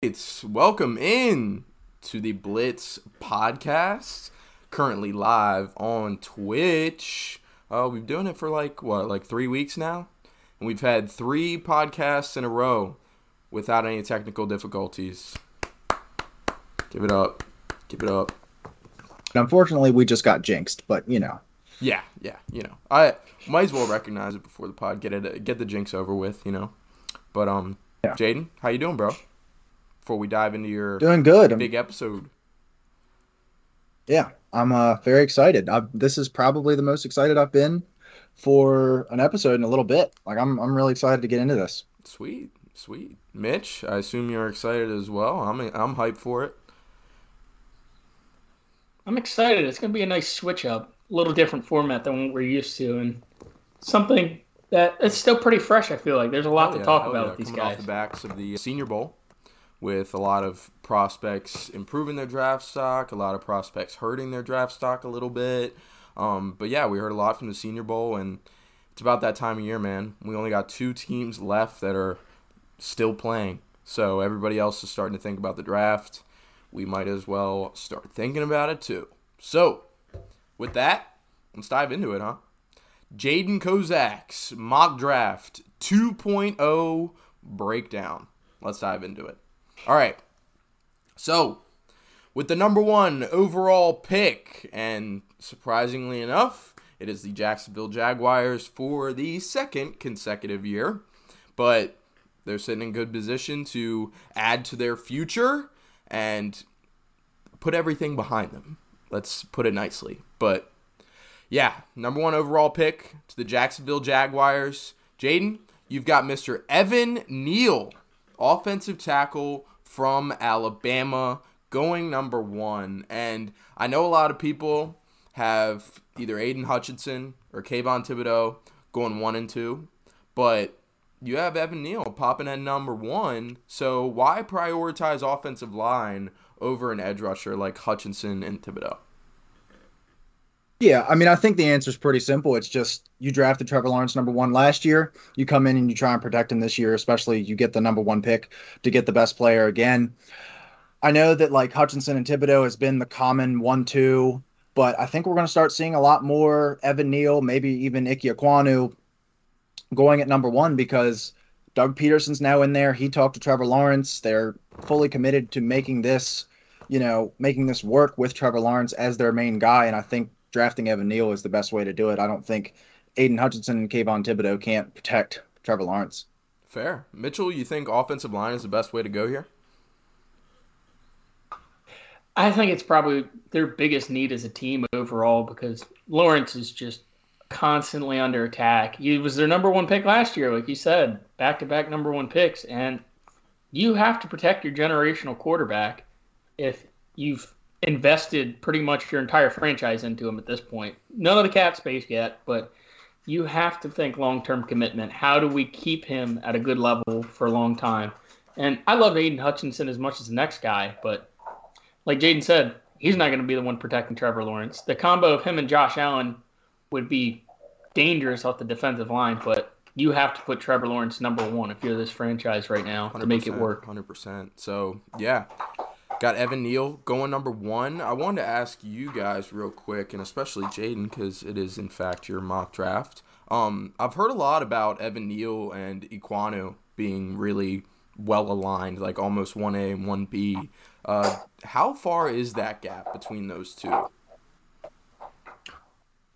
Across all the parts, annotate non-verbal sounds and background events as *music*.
It's welcome in to the Blitz podcast, currently live on Twitch. Uh, we've been doing it for like what, like three weeks now, and we've had three podcasts in a row without any technical difficulties. Give it up, give it up. Unfortunately, we just got jinxed, but you know. Yeah, yeah, you know, I might as well recognize it before the pod, get it, get the jinx over with, you know. But um, Yeah. Jaden, how you doing, bro? Before we dive into your Doing good. I'm- big episode. yeah, I'm uh, very excited. i this is probably the most excited I've been for an episode in a little bit. Like I'm, I'm really excited to get into this. Sweet, sweet. Mitch, I assume you're excited as well. I'm I'm hyped for it. I'm excited. It's going to be a nice switch up, a little different format than what we're used to, and something that it's still pretty fresh. I feel like there's a lot Hell to yeah, talk about yeah. with these Coming guys. off the backs of the Senior Bowl, with a lot of prospects improving their draft stock, a lot of prospects hurting their draft stock a little bit. Um, but yeah, we heard a lot from the Senior Bowl, and it's about that time of year, man. We only got two teams left that are still playing, so everybody else is starting to think about the draft. We might as well start thinking about it too. So, with that, let's dive into it, huh? Jaden Kozak's mock draft 2.0 breakdown. Let's dive into it. All right. So, with the number one overall pick, and surprisingly enough, it is the Jacksonville Jaguars for the second consecutive year. But they're sitting in good position to add to their future and put everything behind them. Let's put it nicely. But yeah, number one overall pick to the Jacksonville Jaguars. Jaden, you've got Mr. Evan Neal, offensive tackle from Alabama, going number one. And I know a lot of people have either Aidan Hutchinson or Kayvon Thibodeaux going one and two, but you have Evan Neal popping at number one. So why prioritize offensive line over an edge rusher like Hutchinson and Thibodeaux? Yeah, I mean, I think the answer is pretty simple. It's just you drafted Trevor Lawrence number one last year. You come in and you try and protect him this year, especially you get the number one pick to get the best player again. I know that like Hutchinson and Thibodeaux has been the common one-two, but I think we're going to start seeing a lot more Evan Neal, maybe even Ike Ekwonu going at number one because Doug Pederson's now in there. He talked to Trevor Lawrence. They're fully committed to making this, you know, making this work with Trevor Lawrence as their main guy. And I think drafting Evan Neal is the best way to do it. I don't think Aidan Hutchinson and Kayvon Thibodeaux can't protect Trevor Lawrence. Fair. Mitchell, you think offensive line is the best way to go here? I think it's probably their biggest need as a team overall because Lawrence is just constantly under attack. He was their number one pick last year, like you said, back to back number one picks. And you have to protect your generational quarterback if you've invested pretty much your entire franchise into him at this point. None of the cap space yet, but you have to think long term commitment. How do we keep him at a good level for a long time? And I love Aidan Hutchinson as much as the next guy, but like Jaden said, he's not going to be the one protecting Trevor Lawrence. The combo of him and Josh Allen would be dangerous off the defensive line, but you have to put Trevor Lawrence number one if you're this franchise right now to make it work. Hundred percent. So yeah, got Evan Neal going number one. I wanted to ask you guys real quick, and especially Jaden, because it is in fact your mock draft. Um, I've heard a lot about Evan Neal and Ekwonu being really well aligned, like almost one A and one B. Uh, how far is that gap between those two?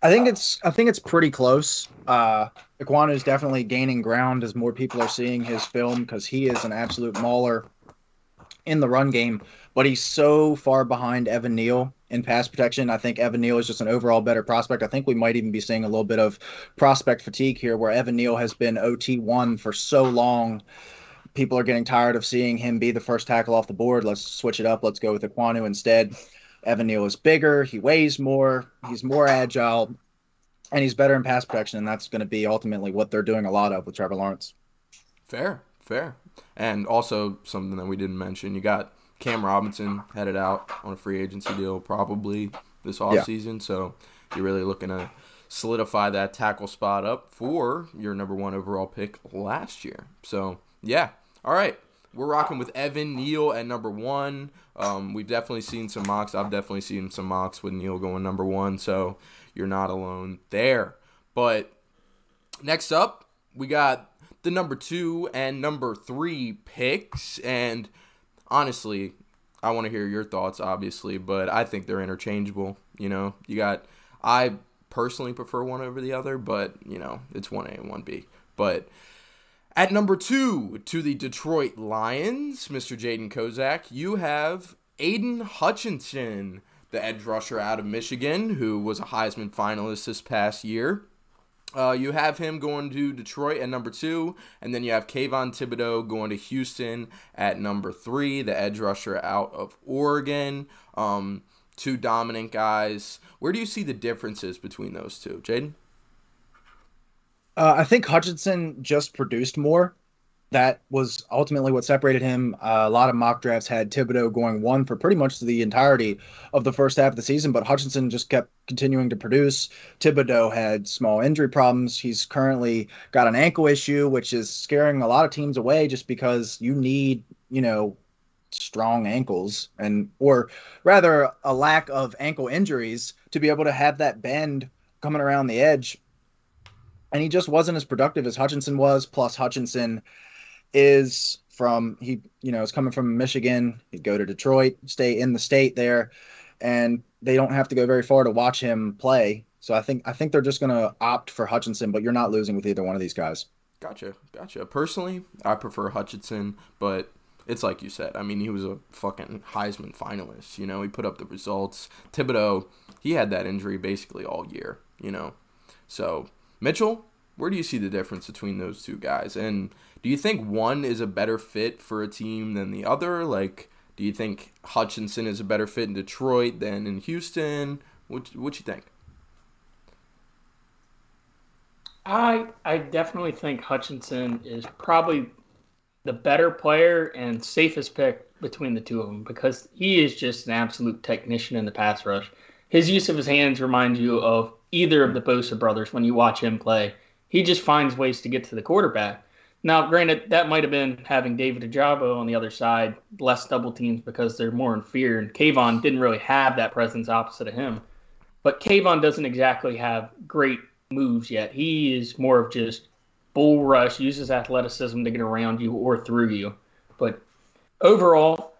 I think it's I think it's pretty close. Uh Ekwonu is definitely gaining ground as more people are seeing his film because he is an absolute mauler in the run game, but he's so far behind Evan Neal in pass protection. I think Evan Neal is just an overall better prospect. I think we might even be seeing a little bit of prospect fatigue here where Evan Neal has been OT1 for so long. People are getting tired of seeing him be the first tackle off the board. Let's switch it up. Let's go with Ekwonu instead. Evan Neal is bigger, he weighs more, he's more agile, and he's better in pass protection, and that's going to be ultimately what they're doing a lot of with Trevor Lawrence. Fair, fair. And also something that we didn't mention, you got Cam Robinson headed out on a free agency deal probably this offseason. So you're really looking to solidify that tackle spot up for your number one overall pick last year. So yeah. All right. we're rocking with Evan Neal at number one. Um, we've definitely seen some mocks. I've definitely seen some mocks with Neal going number one, so you're not alone there. But next up, we got the number two and number three picks. And honestly, I want to hear your thoughts, obviously, but I think they're interchangeable. You know, you got, I personally prefer one over the other, but, you know, it's 1A and 1B. But at number two, to the Detroit Lions, Mr. Jaden Kozak, you have Aidan Hutchinson, the edge rusher out of Michigan, who was a Heisman finalist this past year. Uh, you have him going to Detroit at number two, and then you have Kayvon Thibodeaux going to Houston at number three, the edge rusher out of Oregon. Um, two dominant guys. Where do you see the differences between those two, Jaden? Uh, I think Hutchinson just produced more. That was ultimately what separated him. Uh, a lot of mock drafts had Thibodeaux going one for pretty much the entirety of the first half of the season, but Hutchinson just kept continuing to produce. Thibodeaux had small injury problems. He's currently got an ankle issue, which is scaring a lot of teams away just because you need, you know, strong ankles and or rather a lack of ankle injuries to be able to have that bend coming around the edge and he just wasn't as productive as Hutchinson was. Plus, Hutchinson is from he you know is coming from Michigan. He'd go to Detroit, stay in the state there, and they don't have to go very far to watch him play. So I think I think they're just going to opt for Hutchinson, but you're not losing with either one of these guys. Gotcha, gotcha. Personally, I prefer Hutchinson, but it's like you said. I mean, he was a fucking Heisman finalist. You know, he put up the results. Thibodeaux, he had that injury basically all year. You know, so Mitchell, where do you see the difference between those two guys? And do you think one is a better fit for a team than the other? Like, do you think Hutchinson is a better fit in Detroit than in Houston? What what you think? I I definitely think Hutchinson is probably the better player and safest pick between the two of them because he is just an absolute technician in the pass rush. His use of his hands reminds you of either of the Bosa brothers when you watch him play. He just finds ways to get to the quarterback. Now, granted, that might have been having David Ojabo on the other side, less double teams because they're more in fear, and Kayvon didn't really have that presence opposite of him. But Kayvon doesn't exactly have great moves yet. He is more of just bull rush, uses athleticism to get around you or through you. But overall,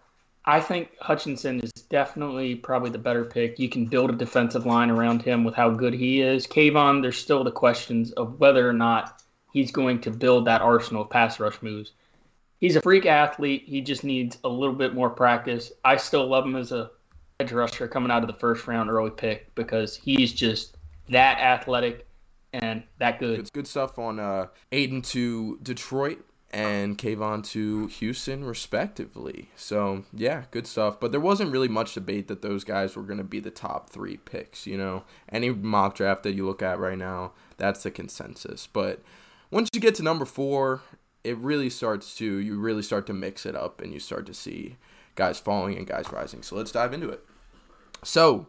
I think Hutchinson is definitely probably the better pick. You can build a defensive line around him with how good he is. Kayvon, there's still the questions of whether or not he's going to build that arsenal of pass rush moves. He's a freak athlete. He just needs a little bit more practice. I still love him as a edge rusher coming out of the first round early pick because he's just that athletic and that good. It's good stuff on uh, Aidan to Detroit and Kayvon to Houston, respectively. So, yeah, good stuff. But there wasn't really much debate that those guys were going to be the top three picks. You know, any mock draft that you look at right now, that's the consensus. But once you get to number four, it really starts to, you really start to mix it up and you start to see guys falling and guys rising. So, let's dive into it. So,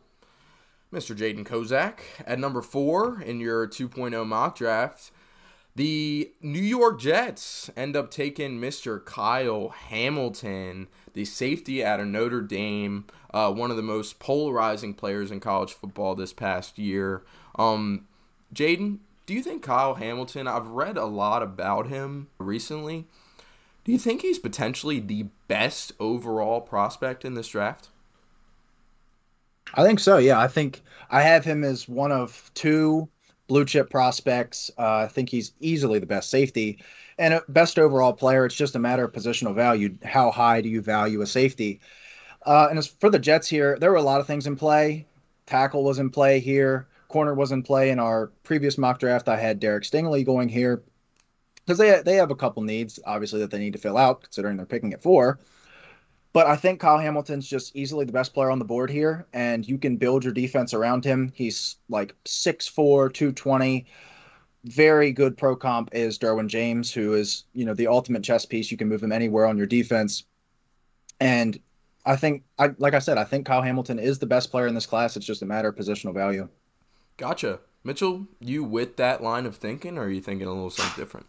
Mr. Jaden Kozak at number four in your 2.0 mock draft. The New York Jets end up taking Mr. Kyle Hamilton, the safety out of Notre Dame, uh, one of the most polarizing players in college football this past year. Um, Jaden, do you think Kyle Hamilton? I've read a lot about him recently. Do you think he's potentially the best overall prospect in this draft? I think so. Yeah, I think I have him as one of two blue chip prospects. Uh, I think he's easily the best safety and best overall player. It's just a matter of positional value. How high do you value a safety? Uh, and as for the Jets here, there were a lot of things in play. Tackle was in play here. Corner was in play in our previous mock draft. I had Derek Stingley going here because they they have a couple needs, obviously, that they need to fill out, considering they're picking at four. But I think Kyle Hamilton's just easily the best player on the board here, and you can build your defense around him. He's like 6'4, 220. Very good pro comp is Derwin James, who is, you know, the ultimate chess piece. You can move him anywhere on your defense. And I think, I like I said, I think Kyle Hamilton is the best player in this class. It's just a matter of positional value. Gotcha. Mitchell, you with that line of thinking, or are you thinking a little something different?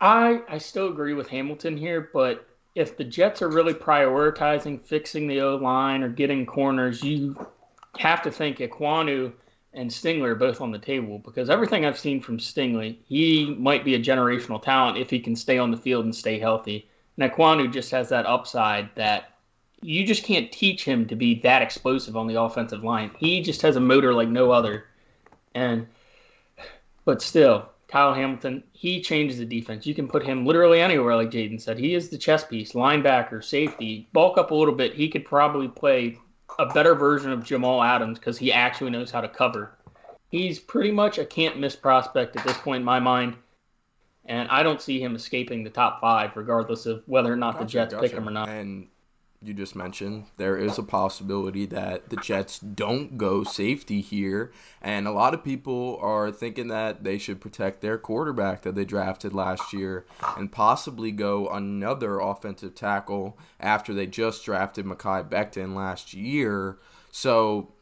I I still agree with Hamilton here, but if the Jets are really prioritizing fixing the O line or getting corners, you have to think Ekwonu and Stingley are both on the table because everything I've seen from Stingley, he might be a generational talent if he can stay on the field and stay healthy. And Ekwonu just has that upside that you just can't teach him to be that explosive on the offensive line. He just has a motor like no other. And but still, Kyle Hamilton, he changes the defense. You can put him literally anywhere, like Jaden said. He is the chess piece, linebacker, safety. Bulk up a little bit. He could probably play a better version of Jamal Adams because he actually knows how to cover. He's pretty much a can't miss prospect at this point in my mind. And I don't see him escaping the top five, regardless of whether or not gotcha, the Jets gotcha. pick him or not. And you just mentioned, there is a possibility that the Jets don't go safety here. And a lot of people are thinking that they should protect their quarterback that they drafted last year and possibly go another offensive tackle after they just drafted Mekhi Becton last year. So,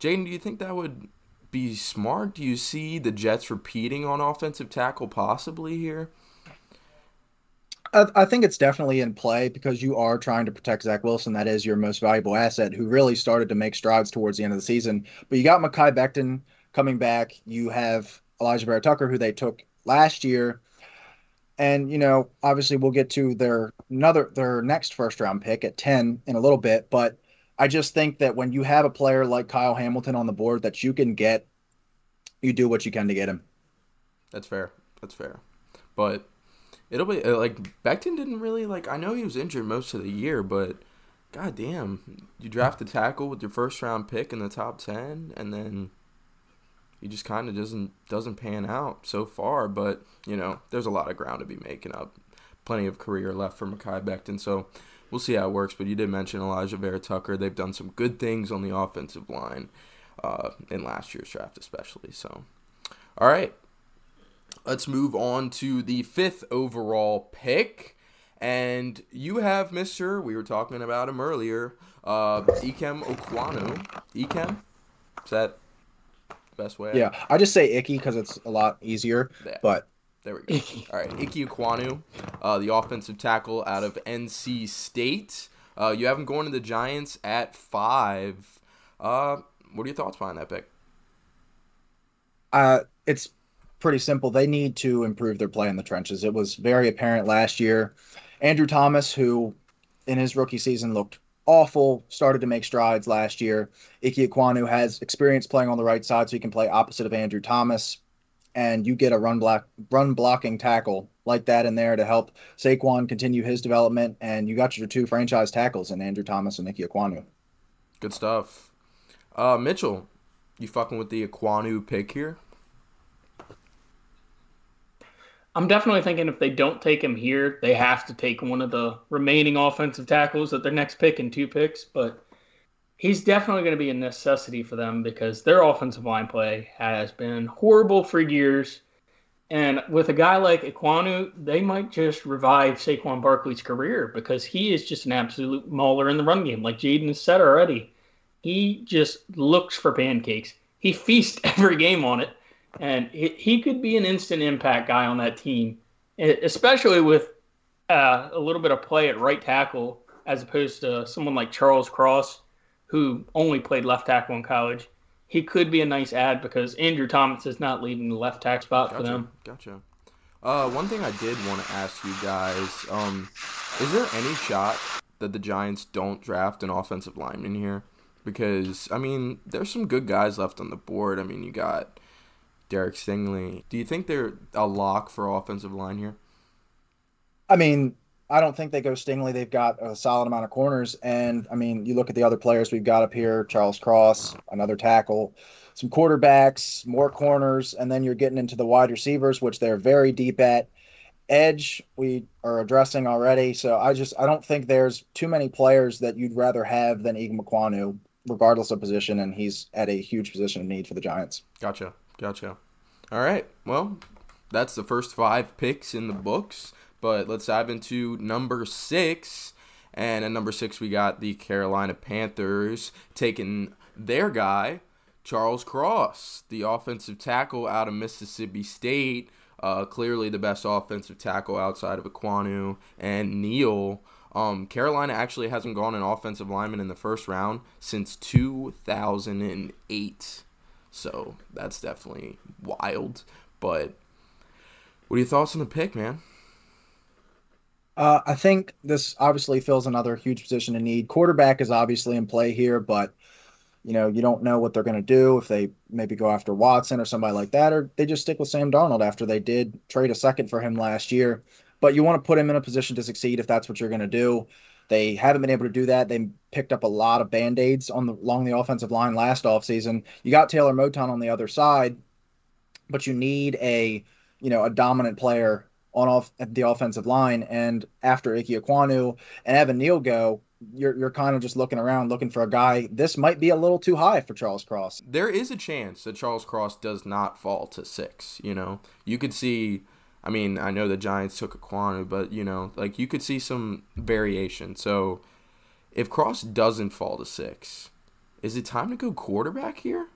Jaden, do you think that would be smart? Do you see the Jets repeating on offensive tackle possibly here? I, think it's definitely in play because you are trying to protect Zach Wilson. That is your most valuable asset, who really started to make strides towards the end of the season. But you got Mekhi Becton coming back. You have Alijah Vera Tucker, who they took last year. And you know, obviously, we'll get to their another their next first round pick at ten in a little bit. But I just think that when you have a player like Kyle Hamilton on the board that you can get, you do what you can to get him. That's fair. That's fair. But it'll be uh, like Becton didn't really like. I know he was injured most of the year, but god damn, you draft a tackle with your first round pick in the top ten, and then he just kind of doesn't doesn't pan out so far. But you know, there's a lot of ground to be making up. Plenty of career left for Mekhi Becton, so we'll see how it works. But you did mention Alijah Vera Tucker. They've done some good things on the offensive line uh, in last year's draft, especially. So, all right, Let's move on to the fifth overall pick. And you have Mr. We were talking about him earlier, uh, Ikem Ekwonu. Ikem? Is that the best way? Yeah, I just say Icky because it's a lot easier. Yeah. But there we go. All right, Ike Ekwonu, uh, the offensive tackle out of NC State. Uh, you have him going to the Giants at five. Uh, what are your thoughts behind that pick? Uh, it's pretty simple. They need to improve their play in the trenches. It was very apparent last year. Andrew Thomas, who in his rookie season looked awful, started to make strides last year. Ike Ekwonu has experience playing on the right side, so he can play opposite of Andrew Thomas. And you get a run block, run blocking tackle like that in there to help Saquon continue his development, and you got your two franchise tackles in Andrew Thomas and Ike Ekwonu. Good stuff. Uh, Mitchell, you fucking with the Ekwonu pick here? I'm definitely thinking if they don't take him here, they have to take one of the remaining offensive tackles at their next pick in two picks. But he's definitely going to be a necessity for them because their offensive line play has been horrible for years. And with a guy like Ekwonu, they might just revive Saquon Barkley's career because he is just an absolute mauler in the run game. Like Jaden has said already, he just looks for pancakes. He feasts *laughs* every game on it and he, he could be an instant impact guy on that team, especially with uh, a little bit of play at right tackle as opposed to someone like Charles Cross, who only played left tackle in college. He could be a nice ad because Andrew Thomas is not leaving the left tackle spot gotcha, for them. Gotcha. Uh, one thing I did want to ask you guys: um, Is there any shot that the Giants don't draft an offensive lineman here? Because I mean, there's some good guys left on the board. I mean, you got Derek Stingley. Do you think they're a lock for offensive line here? I mean, I don't think they go Stingley. They've got a solid amount of corners, and I mean, you look at the other players we've got up here: Charles Cross, another tackle, some quarterbacks, more corners, and then you're getting into the wide receivers, which they're very deep at. Edge, we are addressing already, so I just I don't think there's too many players that you'd rather have than Ekwonu, regardless of position, and he's at a huge position of need for the Giants. Gotcha, gotcha. All right. Well, that's the first five picks in the books. But let's dive into number six. And at number six, we got the Carolina Panthers taking their guy, Charles Cross, the offensive tackle out of Mississippi State. uh, clearly the best offensive tackle outside of Ekwonu and Neal. Um, Carolina actually hasn't gone an offensive lineman in the first round since 2008. So that's definitely wild. But what are your thoughts on the pick, man? Uh, I think this obviously fills another huge position of need. Quarterback is obviously in play here, but you know you don't know what they're going to do if they maybe go after Watson or somebody like that, or they just stick with Sam Darnold after they did trade a second for him last year. But you want to put him in a position to succeed if that's what you're going to do. They haven't been able to do that. They picked up a lot of band aids on the along the offensive line last offseason. You got Taylor Moton on the other side, but you need a you know a dominant player on off at the offensive line. And after Ike Ekwonu and Evan Neal go, you're you're kind of just looking around looking for a guy. This might be a little too high for Charles Cross. There is a chance that Charles Cross does not fall to six. You know, you could see. I mean, I know the Giants took Ekwonu, but you know, like you could see some variation. So, if Cross doesn't fall to six, is it time to go quarterback here?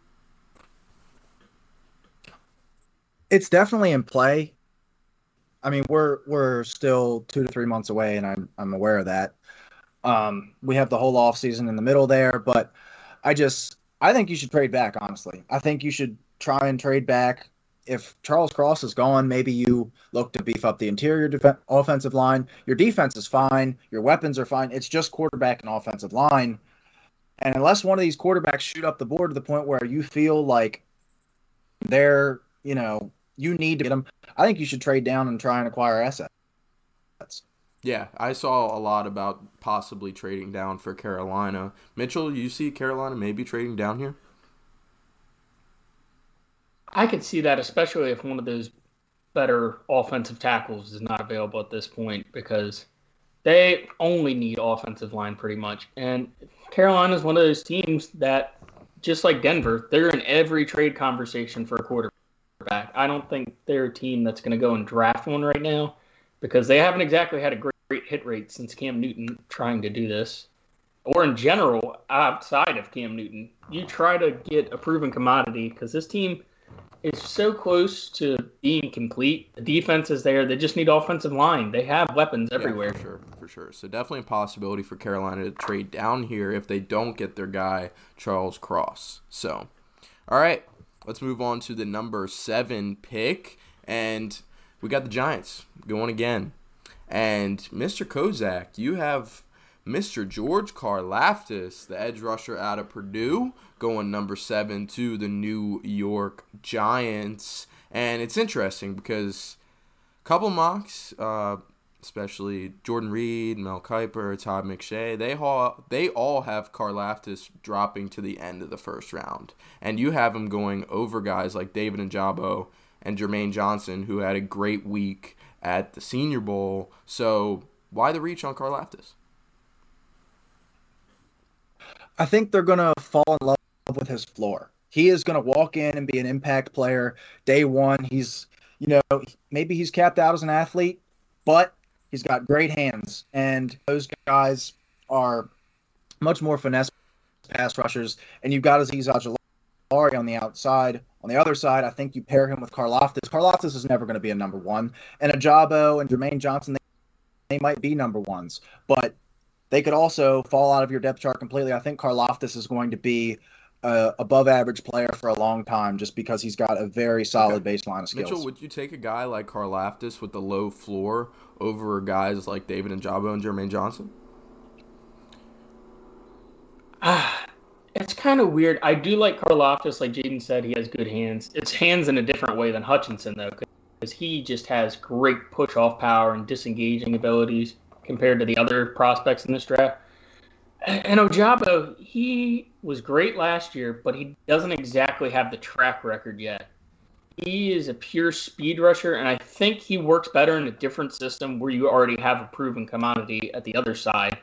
It's definitely in play. I mean, we're we're still two to three months away, and I'm I'm aware of that. Um, we have the whole off season in the middle there, but I just I think you should trade back. Honestly, I think you should try and trade back. If Charles Cross is gone, maybe you look to beef up the interior def- offensive line. Your defense is fine. Your weapons are fine. It's just quarterback and offensive line. And unless one of these quarterbacks shoot up the board to the point where you feel like they're, you know, you need to get them, I think you should trade down and try and acquire assets. Yeah, I saw a lot about possibly trading down for Carolina. Mitchell, you see Carolina maybe trading down here? I could see that, especially if one of those better offensive tackles is not available at this point, because they only need offensive line pretty much. And Carolina is one of those teams that, just like Denver, they're in every trade conversation for a quarterback. I don't think they're a team that's going to go and draft one right now because they haven't exactly had a great, great hit rate since Cam Newton trying to do this, or in general outside of Cam Newton. You try to get a proven commodity because this team is so close to being complete. The defense is there. They just need offensive line. They have weapons everywhere. Yeah, for sure, for sure. So definitely a possibility for Carolina to trade down here if they don't get their guy Charles Cross. So, all right, let's move on to the number seven pick, and we got the Giants going again. And Mr. Kozak, you have Mr. George Karlaftis, the edge rusher out of Purdue, going number seven to the New York Giants. And it's interesting because a couple mocks, uh, especially Jordan Reid, Mel Kiper, Todd McShay, they all they all have Karlaftis dropping to the end of the first round, and you have him going over guys like David Ojabo and Jermaine Johnson, who had a great week at the Senior Bowl. So why the reach on Karlaftis? I think they're going to fall in love with his floor. He is going to walk in and be an impact player day one. He's, you know, maybe he's capped out as an athlete, but he's got great hands. And those guys are much more finesse pass rushers. And you've got Azeez Ojulari on the outside. On the other side, I think you pair him with Karlaftis. Karlaftis is never going to be a number one. And Ojabo and Jermaine Johnson, they, they might be number ones. But they could also fall out of your depth chart completely. I think Karlaftis is going to be a above average player for a long time just because he's got a very solid okay. baseline of skills. Mitchell, would you take a guy like Karlaftis with the low floor over guys like David Ojabo and Jermaine Johnson? Ah, it's kind of weird. I do like Karlaftis, like Jaden said, he has good hands. It's hands in a different way than Hutchinson, though, because he just has great push off power and disengaging abilities compared to the other prospects in this draft. And Ojabo, he was great last year, but he doesn't exactly have the track record yet. He is a pure speed rusher, and I think he works better in a different system where you already have a proven commodity at the other side.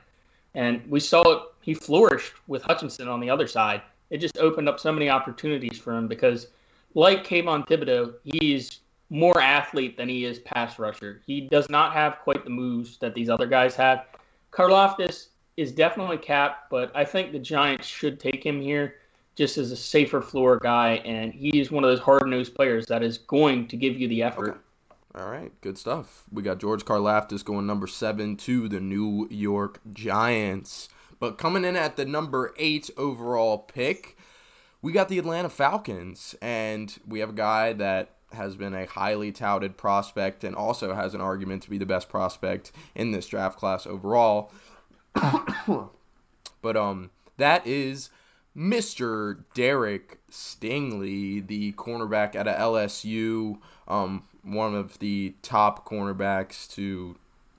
And we saw it, he flourished with Hutchinson on the other side. It just opened up so many opportunities for him because, like Kayvon Thibodeaux, he's more athlete than he is pass rusher. He does not have quite the moves that these other guys have. Karlaftis is definitely capped, but I think the Giants should take him here just as a safer floor guy, and he is one of those hard nosed players that is going to give you the effort. Okay. All right, good stuff. We got George Karlaftis going number seven to the New York Giants. But coming in at the number eight overall pick, we got the Atlanta Falcons. And we have a guy that has been a highly touted prospect and also has an argument to be the best prospect in this draft class overall. *coughs* but um that is Mr. Derek Stingley, the cornerback at LSU, um, one of the top cornerbacks to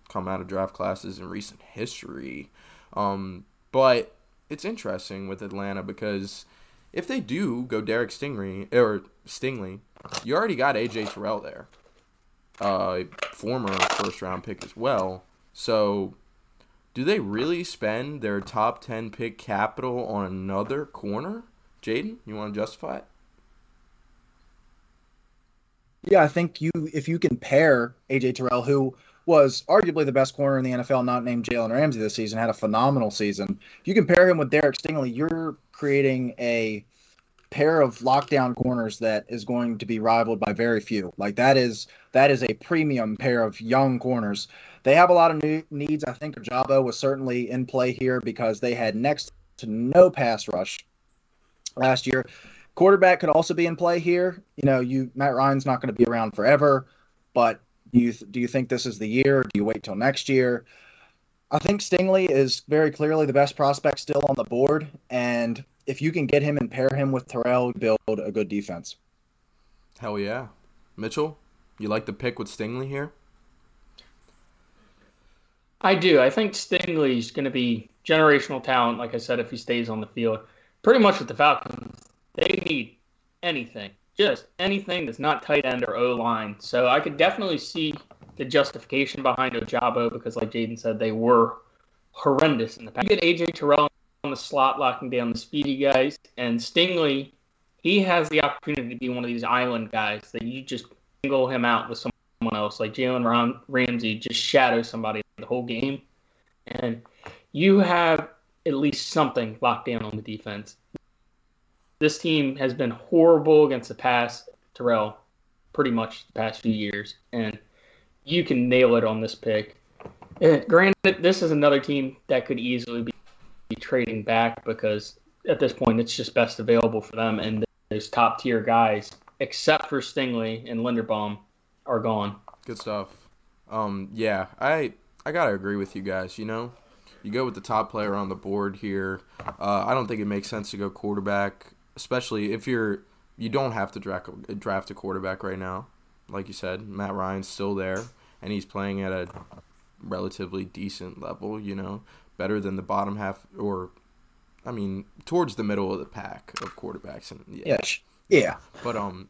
come out of draft classes in recent history. Um, but it's interesting with Atlanta because if they do go Derek Stingley or Stingley, you already got AJ Terrell there, uh, former first round pick as well. So do they really spend their top 10 pick capital on another corner? Jaden, you want to justify it? Yeah, I think you if you can pair AJ Terrell, who was arguably the best corner in the NFL, not named Jalen Ramsey this season, had a phenomenal season. If you compare him with Derek Stingley, you're creating a pair of lockdown corners that is going to be rivaled by very few. Like that is that is a premium pair of young corners they have a lot of new needs. I think Ojabo was certainly in play here because they had next to no pass rush last year. Quarterback could also be in play here. You know, you Matt Ryan's not going to be around forever, but do you do you think this is the year? Do you wait till next year? I think Stingley is very clearly the best prospect still on the board, and if you can get him and pair him with Terrell, build a good defense. Hell yeah, Mitchell, you like the pick with Stingley here? I do. I think Stingley's going to be generational talent. Like I said, if he stays on the field, pretty much with the Falcons, they need anything, just anything that's not tight end or O line. So I could definitely see the justification behind Ojabo because, like Jaden said, they were horrendous in the past. You get AJ Terrell on the slot, locking down the speedy guys, and Stingley, he has the opportunity to be one of these island guys that you just single him out with someone else. Like Jalen Ramsey just shadows somebody the whole game, and you have at least something locked down on the defense. This team has been horrible against the pass, Terrell, pretty much the past few years, and you can nail it on this pick. And granted, this is another team that could easily be, be trading back because at this point it's just best available for them, and those top tier guys, except for Stingley and Linderbaum, are gone. Good stuff. Um, yeah, I I gotta agree with you guys. You know, you go with the top player on the board here. Uh, I don't think it makes sense to go quarterback, especially if you're you don't have to draft a, draft a quarterback right now. Like you said, Matt Ryan's still there, and he's playing at a relatively decent level. You know, better than the bottom half, or I mean, towards the middle of the pack of quarterbacks. And yeah, yeah. But um,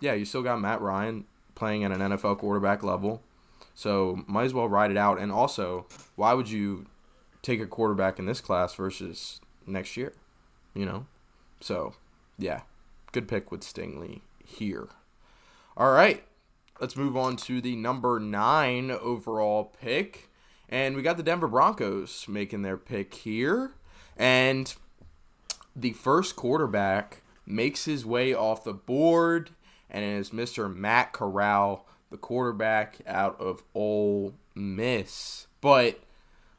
yeah, you still got Matt Ryan playing at an NFL quarterback level. So might as well ride it out. And also, why would you take a quarterback in this class versus next year? You know? So, yeah. Good pick with Stingley here. All right. Let's move on to the number nine overall pick. And we got the Denver Broncos making their pick here. And the first quarterback makes his way off the board and it is Mr. Matt Corral the quarterback out of Ole Miss. But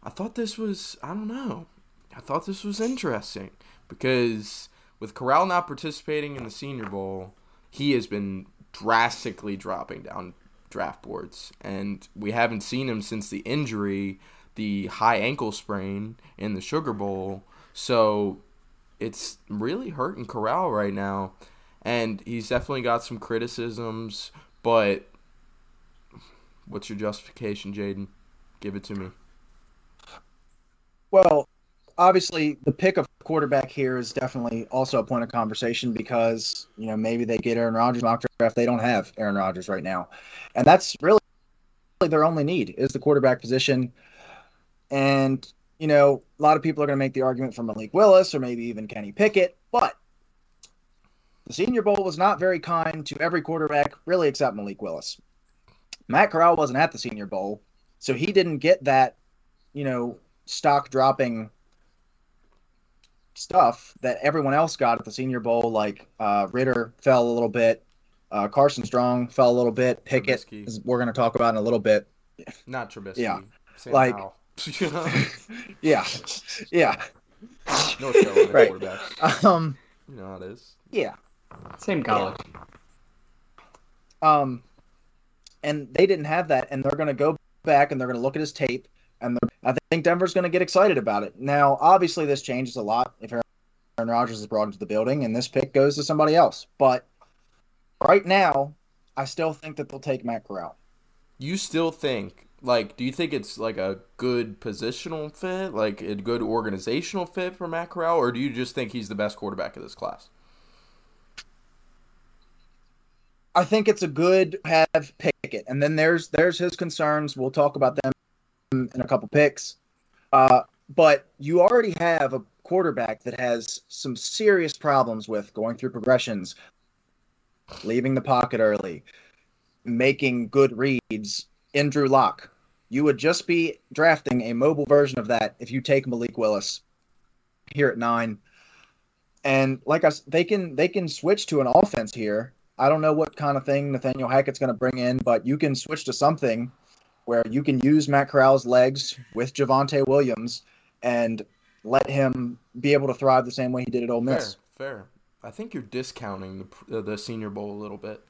I thought this was, I don't know, I thought this was interesting because with Corral not participating in the Senior Bowl, he has been drastically dropping down draft boards. And we haven't seen him since the injury, the high ankle sprain in the Sugar Bowl. So it's really hurting Corral right now. And he's definitely got some criticisms, but What's your justification, Jaden? Give it to me. Well, obviously, the pick of quarterback here is definitely also a point of conversation because you know maybe they get Aaron Rodgers mock draft. They don't have Aaron Rodgers right now, and that's really their only need is the quarterback position. And you know, a lot of people are going to make the argument for Malik Willis or maybe even Kenny Pickett, but the Senior Bowl was not very kind to every quarterback, really, except Malik Willis. Matt Corral wasn't at the Senior Bowl, so he didn't get that, you know, stock dropping stuff that everyone else got at the Senior Bowl. Like uh, Ridder fell a little bit, Uh, Carson Strong fell a little bit. Pickett, we're going to talk about in a little bit. Not Trubisky. Yeah. Sam Like-. *laughs* Yeah, yeah. North Carolina Right. quarterbacks. Um, You know how it is. yeah. Same college. Um, and they didn't have that, and they're going to go back and they're going to look at his tape, and I think Denver's going to get excited about it. Now, obviously, this changes a lot if Aaron Rodgers is brought into the building, and this pick goes to somebody else. But right now, I still think that they'll take Matt Corral. You still think like do you think it's like a good positional fit, like a good organizational fit for Matt Corral, or do you just think he's the best quarterback of this class? I think it's a good have Pickett, and then there's there's his concerns. We'll talk about them in a couple picks. Uh, but you already have a quarterback that has some serious problems with going through progressions, leaving the pocket early, making good reads. in Drew Lock, you would just be drafting a mobile version of that if you take Malik Willis here at nine. And like I, s- they can they can switch to an offense here. I don't know what kind of thing Nathaniel Hackett's going to bring in, but you can switch to something where you can use Matt Corral's legs with Javonte Williams and let him be able to thrive the same way he did at Ole Miss. fair. fair. I think you're discounting the uh, the Senior Bowl a little bit.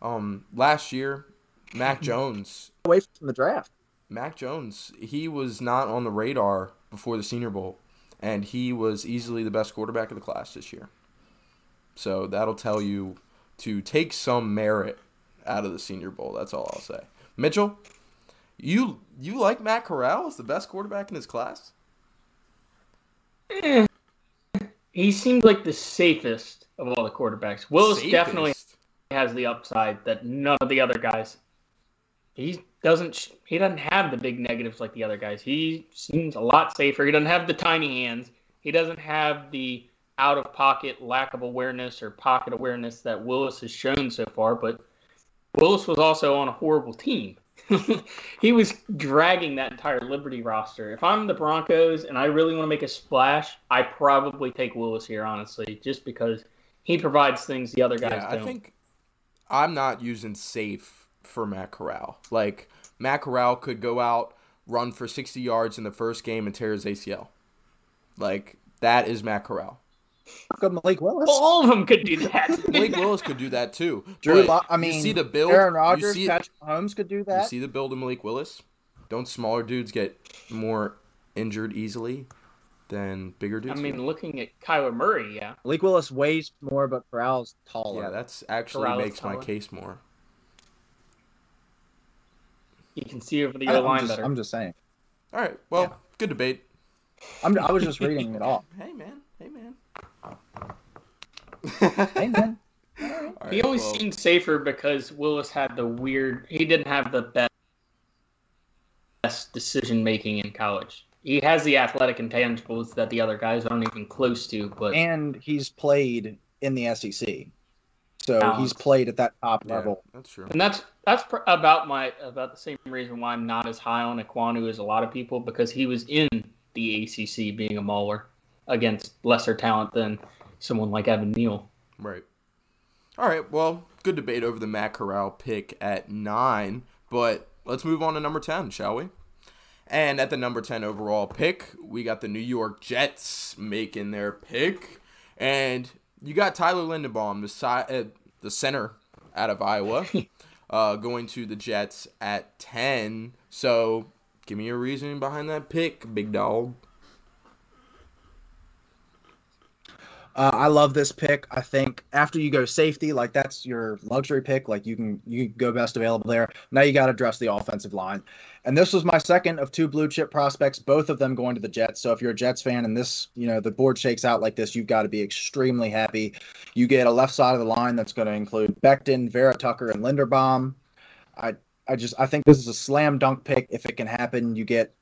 Um, last year, Mac *laughs* Jones, Away from the draft. Mac Jones, he was not on the radar before the Senior Bowl, and he was easily the best quarterback of the class this year. So that'll tell you to take some merit out of the Senior Bowl. That's all I'll say. Mitchell, you you like Matt Corral as the best quarterback in his class? Eh. He seemed like the safest of all the quarterbacks. Willis Safest. definitely has the upside that none of the other guys. He doesn't. He doesn't have the big negatives like the other guys. He seems a lot safer. He doesn't have the tiny hands. He doesn't have the out of pocket lack of awareness or pocket awareness that Willis has shown so far. But Willis was also on a horrible team. *laughs* he was dragging that entire Liberty roster. If I'm the Broncos and I really want to make a splash, I probably take Willis here, honestly, just because he provides things the other guys Yeah, I don't. I think I'm not using safe for Matt Corral. Like Matt Corral could go out, run for 60 yards in the first game and tear his ACL. Like that is Matt Corral. Go Malik Willis. All of them could do that. *laughs* Blake Willis could do that too. Drew but Lock, I you mean, see the build. Aaron Rodgers, see, Patrick Mahomes could do that. you see the build of Malik Willis. Don't smaller dudes get more injured easily than bigger dudes? I mean, do? looking at Kyler Murray, yeah. Malik Willis weighs more, but Corral's taller. yeah, that's actually Corral is makes my case more. You can see over the I- O I'm, line just, better. I'm just saying. All right, well, Yeah. good debate. I'm, I was just *laughs* reading it off. Hey man, hey man. Hey man, *laughs* All he always well, seemed safer because Willis had the weird. He didn't have the best, best decision making in college. He has the athletic intangibles that the other guys aren't even close to. But and he's played in the SEC, so Balance. he's played at that top yeah, level. that's true. and that's that's pr- about my about the same reason why I'm not as high on Ekwonu as a lot of people because he was in the ACC being a mauler against lesser talent than someone like Evan Neal. Right. All right. Well, good debate over the Matt Corral pick at nine, but let's move on to number ten, shall we? And at the number ten overall pick, we got the New York Jets making their pick, and you got Tyler Linderbaum, the si- uh, the center out of Iowa, *laughs* uh, going to the Jets at ten. So, give me your reasoning behind that pick, big dog. Uh, I love this pick. I think after you go safety, like that's your luxury pick. Like you can you can go best available there. Now you got to address the offensive line, and this was my second of two blue chip prospects. Both of them going to the Jets. So if you're a Jets fan and this you know the board shakes out like this, you've got to be extremely happy. You get a left side of the line that's going to include Becton, Vera Tucker, and Linderbaum. I I just I think this is a slam dunk pick if it can happen. You get,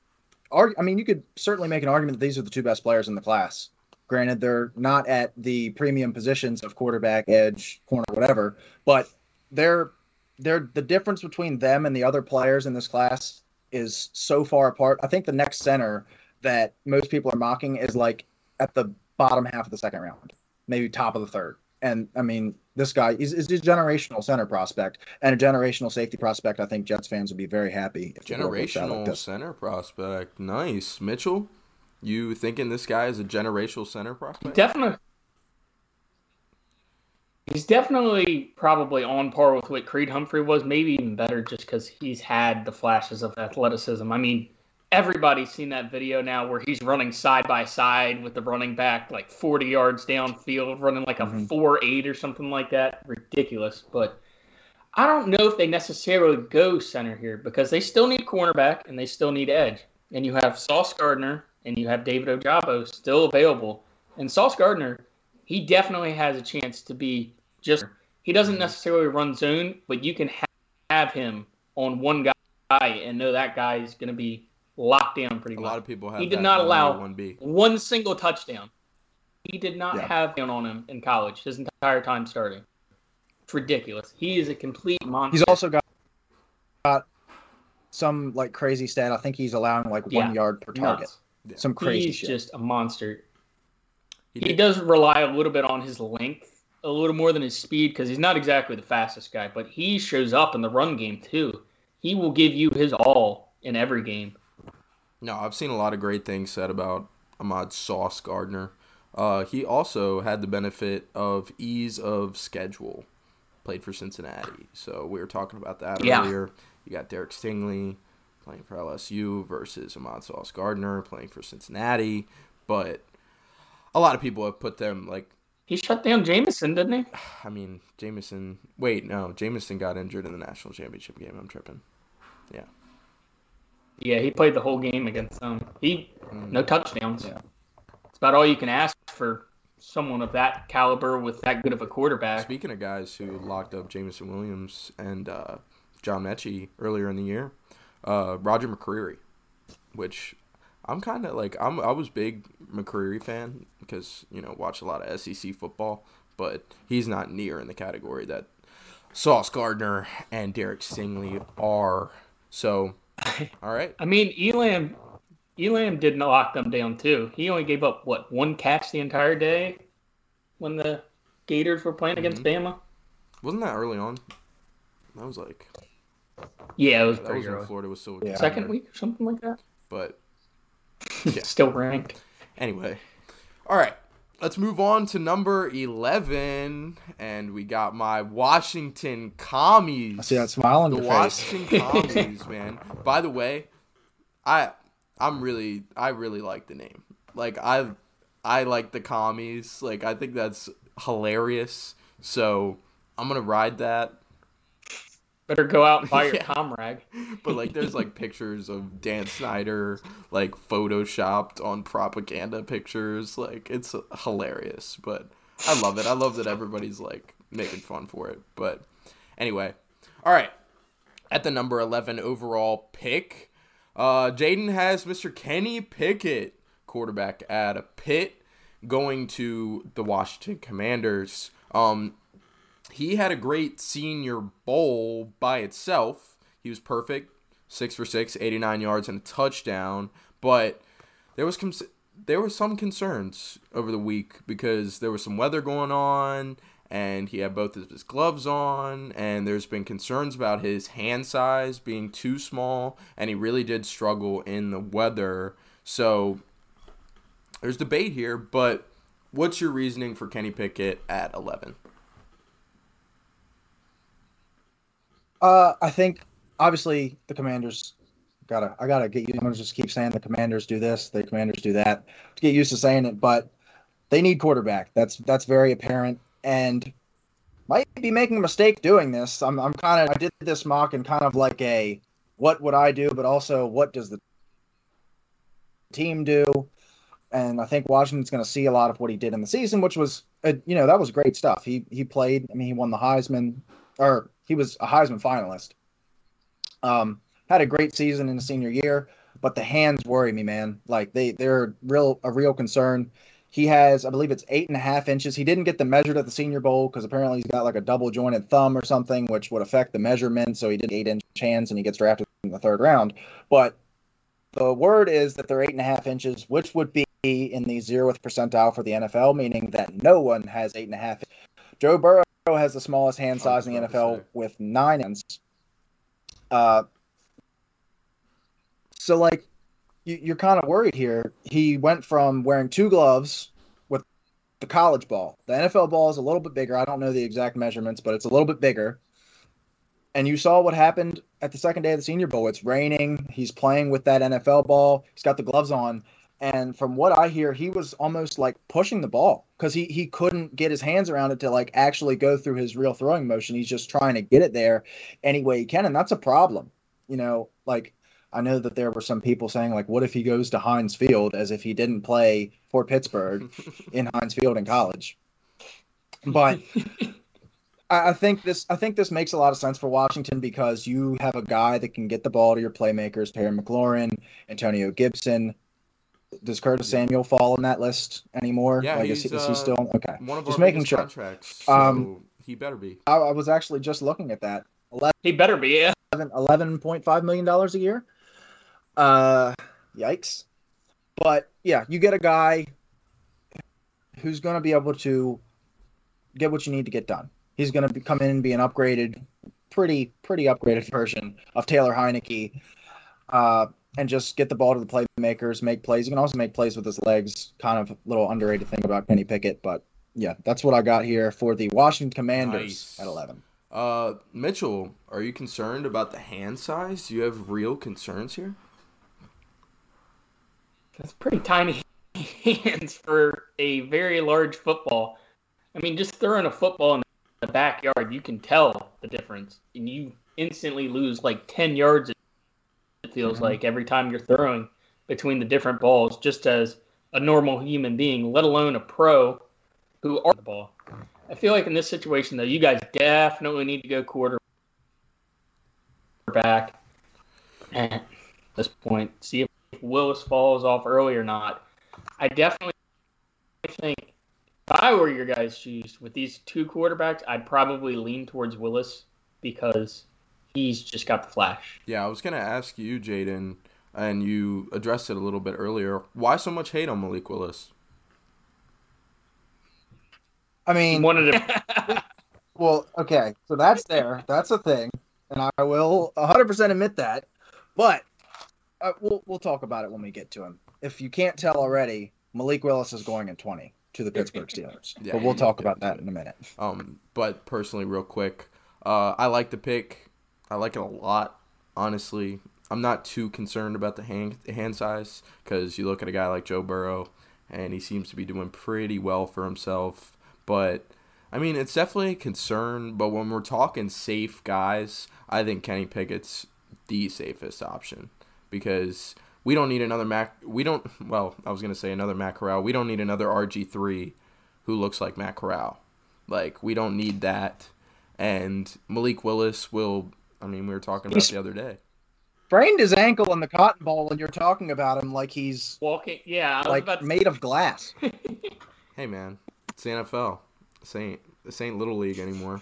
I mean you could certainly make an argument that these are the two best players in the class. Granted, they're not at the premium positions of quarterback, edge, corner, whatever, but they're they're the difference between them and the other players in this class is so far apart. I think the next center that most people are mocking is like at the bottom half of the second round, maybe top of the third. And I mean, this guy is, is a generational center prospect and a generational safety prospect. I think Jets fans would be very happy. Generational like center prospect, nice. Mitchell, you thinking this guy is a generational center prospect? Definitely. He's definitely probably on par with what Creed Humphrey was, maybe even better, just because he's had the flashes of athleticism. I mean, everybody's seen that video now where he's running side by side with the running back like 40 yards downfield running like a mm-hmm. 4-8 or something like that ridiculous but i don't know if they necessarily go center here because they still need cornerback and they still need edge and you have sauce gardner and you have david ojabo still available and sauce gardner he definitely has a chance to be just he doesn't necessarily run zone but you can have him on one guy and know that guy is going to be locked down pretty a well. A lot of people have. He did not allow one single touchdown. He did not yeah. have down on him in college his entire time starting. It's ridiculous. He is a complete monster. He's also got, got some like crazy stat. I think he's allowing like one yard per target. Yeah. Some crazy. He's shit. just a monster. He, he does rely a little bit on his length, a little more than his speed, because he's not exactly the fastest guy. But he shows up in the run game too. He will give you his all in every game. No, I've seen a lot of great things said about Ahmad Sauce Gardner. Uh, he also had the benefit of ease of schedule. Played for Cincinnati, so we were talking about that yeah. earlier. You got Derek Stingley playing for LSU versus Ahmad Sauce Gardner playing for Cincinnati, but a lot of people have put them like he shut down Jameson, didn't he? *sighs* I mean, Jameson. Wait, no, Jameson got injured in the national championship game. I'm tripping. Yeah. Yeah, he played the whole game against them. He mm. no touchdowns. Yeah. It's about all you can ask for someone of that caliber with that good of a quarterback. Speaking of guys who locked up Jameson Williams and uh, John Metchie earlier in the year, uh, Roger McCreary, which I'm kind of like I'm I was big McCreary fan because you know watch a lot of SEC football, but he's not near in the category that Sauce Gardner and Derek Stingley are. So *laughs* All right. I mean, Elam, Elam did not lock them down too. He only gave up what one catch the entire day when the Gators were playing mm-hmm. against Bama. Wasn't that early on? That was like. Yeah, it was that pretty was early. Florida was still yeah. second week or something like that. But yeah. *laughs* still ranked. Anyway, all right. Let's move on to number 11. And we got my Washington Commies. I see that smile on the your Washington face. *laughs* Commies, man. By the way, I I'm really I really like the name. Like I I like the Commies. Like I think that's hilarious. So I'm gonna ride that. Better go out and buy your *laughs* yeah. comrade. but like, there's like pictures of Dan Snyder like photoshopped on propaganda pictures. Like, it's hilarious. But I love it. I love that everybody's like making fun for it. But anyway, all right. At the number 11 overall pick, uh, Jaden has Mr. Kenny Pickett, quarterback at a Pitt, going to the Washington Commanders. Um, he had a great senior bowl by itself. He was perfect, six for six, 89 yards and a touchdown. But there was com- there were some concerns over the week because there was some weather going on, and he had both of his gloves on, and there's been concerns about his hand size being too small, and he really did struggle in the weather. So there's debate here, but what's your reasoning for Kenny Pickett at 11? Uh, I think obviously the Commanders gotta. I gotta get you. I'm gonna just keep saying the Commanders do this, the Commanders do that to get used to saying it. But they need quarterback. That's that's very apparent, and might be making a mistake doing this. I'm I'm kind of I did this mock and kind of like a what would I do, but also what does the team do? And I think Washington's going to see a lot of what he did in the season, which was, uh, you know, that was great stuff. He he played. I mean, he won the Heisman, or he was a Heisman finalist. Um, had a great season in the senior year, but the hands worry me, man. Like they they're real a real concern. He has, I believe it's eight and a half inches. He didn't get them measured at the Senior Bowl because apparently he's got like a double jointed thumb or something, which would affect the measurement. So he did eight inch hands and he gets drafted in the third round. But the word is that they're eight and a half inches, which would be in the zeroth percentile for the NFL, meaning that no one has eight and a half. Joe Burrow has the smallest hand size in the NFL say. with nine hands. Uh, so like, you, you're kind of worried here. He went from wearing two gloves with the college ball. The NFL ball is a little bit bigger. I don't know the exact measurements, but it's a little bit bigger. And you saw what happened at the second day of the Senior Bowl. It's raining. He's playing with that NFL ball. He's got the gloves on. And from what I hear, he was almost like pushing the ball because he, he couldn't get his hands around it to like actually go through his real throwing motion. He's just trying to get it there any way he can. And that's a problem. You know, like I know that there were some people saying, like, what if he goes to Heinz Field as if he didn't play for Pittsburgh *laughs* in Heinz Field in college? But I think this I think this makes a lot of sense for Washington because you have a guy that can get the ball to your playmakers, Terry McLaurin, Antonio Gibson. Does Curtis Samuel fall in that list anymore? Yeah, like, is, he, is he uh, still okay? One of Just our making sure. contracts. So Um, he better be. I, I was actually just looking at that. 11, He better be. Yeah. 11.5 million dollars a year. Uh, yikes! But yeah, you get a guy who's going to be able to get what you need to get done. He's going to come in and be an upgraded, pretty pretty upgraded version of Taylor Heinicke, uh, and just get the ball to the playmakers, make plays. He can also make plays with his legs. Kind of a little underrated thing about Kenny Pickett, but yeah, that's what I got here for the Washington Commanders Nice. at 11. Uh, Mitchell, are you concerned about the hand size? Do you have real concerns here? That's pretty tiny *laughs* hands for a very large football. I mean, just throwing a football in the backyard, you can tell the difference, and you instantly lose like ten yards. It feels Mhm. like every time you're throwing between the different balls, just as a normal human being, let alone a pro who are the ball. I feel like in this situation, though, you guys definitely need to go quarterback at this point. See if Willis falls off early or not. I definitely think if I were your guys' shoes with these two quarterbacks, I'd probably lean towards Willis because he's just got the flash. Yeah, I was gonna ask you, Jaden, and you addressed it a little bit earlier. Why so much hate on Malik Willis? I He mean, wanted to. *laughs* Well, okay, so that's there. That's a thing, and I will 100% admit that. But uh, we'll we'll talk about it when we get to him. If you can't tell already, Malik Willis is going in 20 to the Pittsburgh *laughs* Steelers. Yeah, but we'll talk about that in a minute. Um, but personally, real quick, uh, I like the pick. I like it a lot. Honestly, I'm not too concerned about the hand hand size because you look at a guy like Joe Burrow, and he seems to be doing pretty well for himself. But I mean, it's definitely a concern. But when we're talking safe guys, I think Kenny Pickett's the safest option because we don't need another Mac. We don't. Well, I was gonna say another Matt Corral. We don't need another RG three who looks like Matt Corral. Like we don't need that. And Malik Willis will. I mean, we were talking about He's- the other day. Sprained his ankle in the Cotton Bowl, and you're talking about him like he's Walking, yeah, I like about to made of glass. *laughs* Hey man, it's the NFL. This ain't this ain't little league anymore.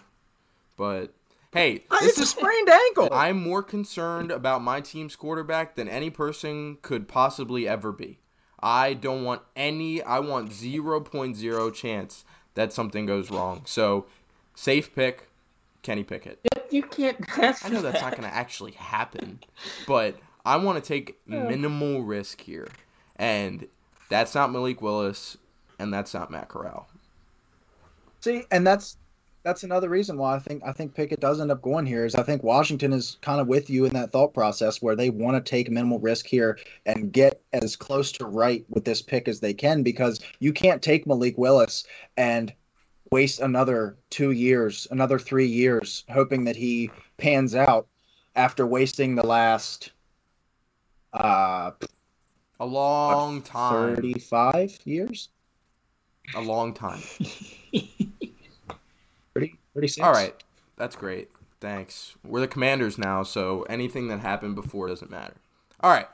But hey, uh, this it's a sprained ankle. I'm more concerned about my team's quarterback than any person could possibly ever be. I don't want any. I want 0.0 chance that something goes wrong. So, safe pick, Kenny Pickett. You can't. *laughs* That's I know that's not going to actually happen, but I want to take minimal risk here, and that's not Malik Willis, and that's not Matt Corral. See, and that's that's another reason why I think I think Pickett does end up going here is I think Washington is kind of with you in that thought process where they want to take minimal risk here and get as close to right with this pick as they can because you can't take Malik Willis and waste another two years, another three years, hoping that he pans out after wasting the last uh A long time. 35 years A long time. *laughs* 30 36 All right, that's great. Thanks. We're the commanders now, so anything that happened before doesn't matter. All right,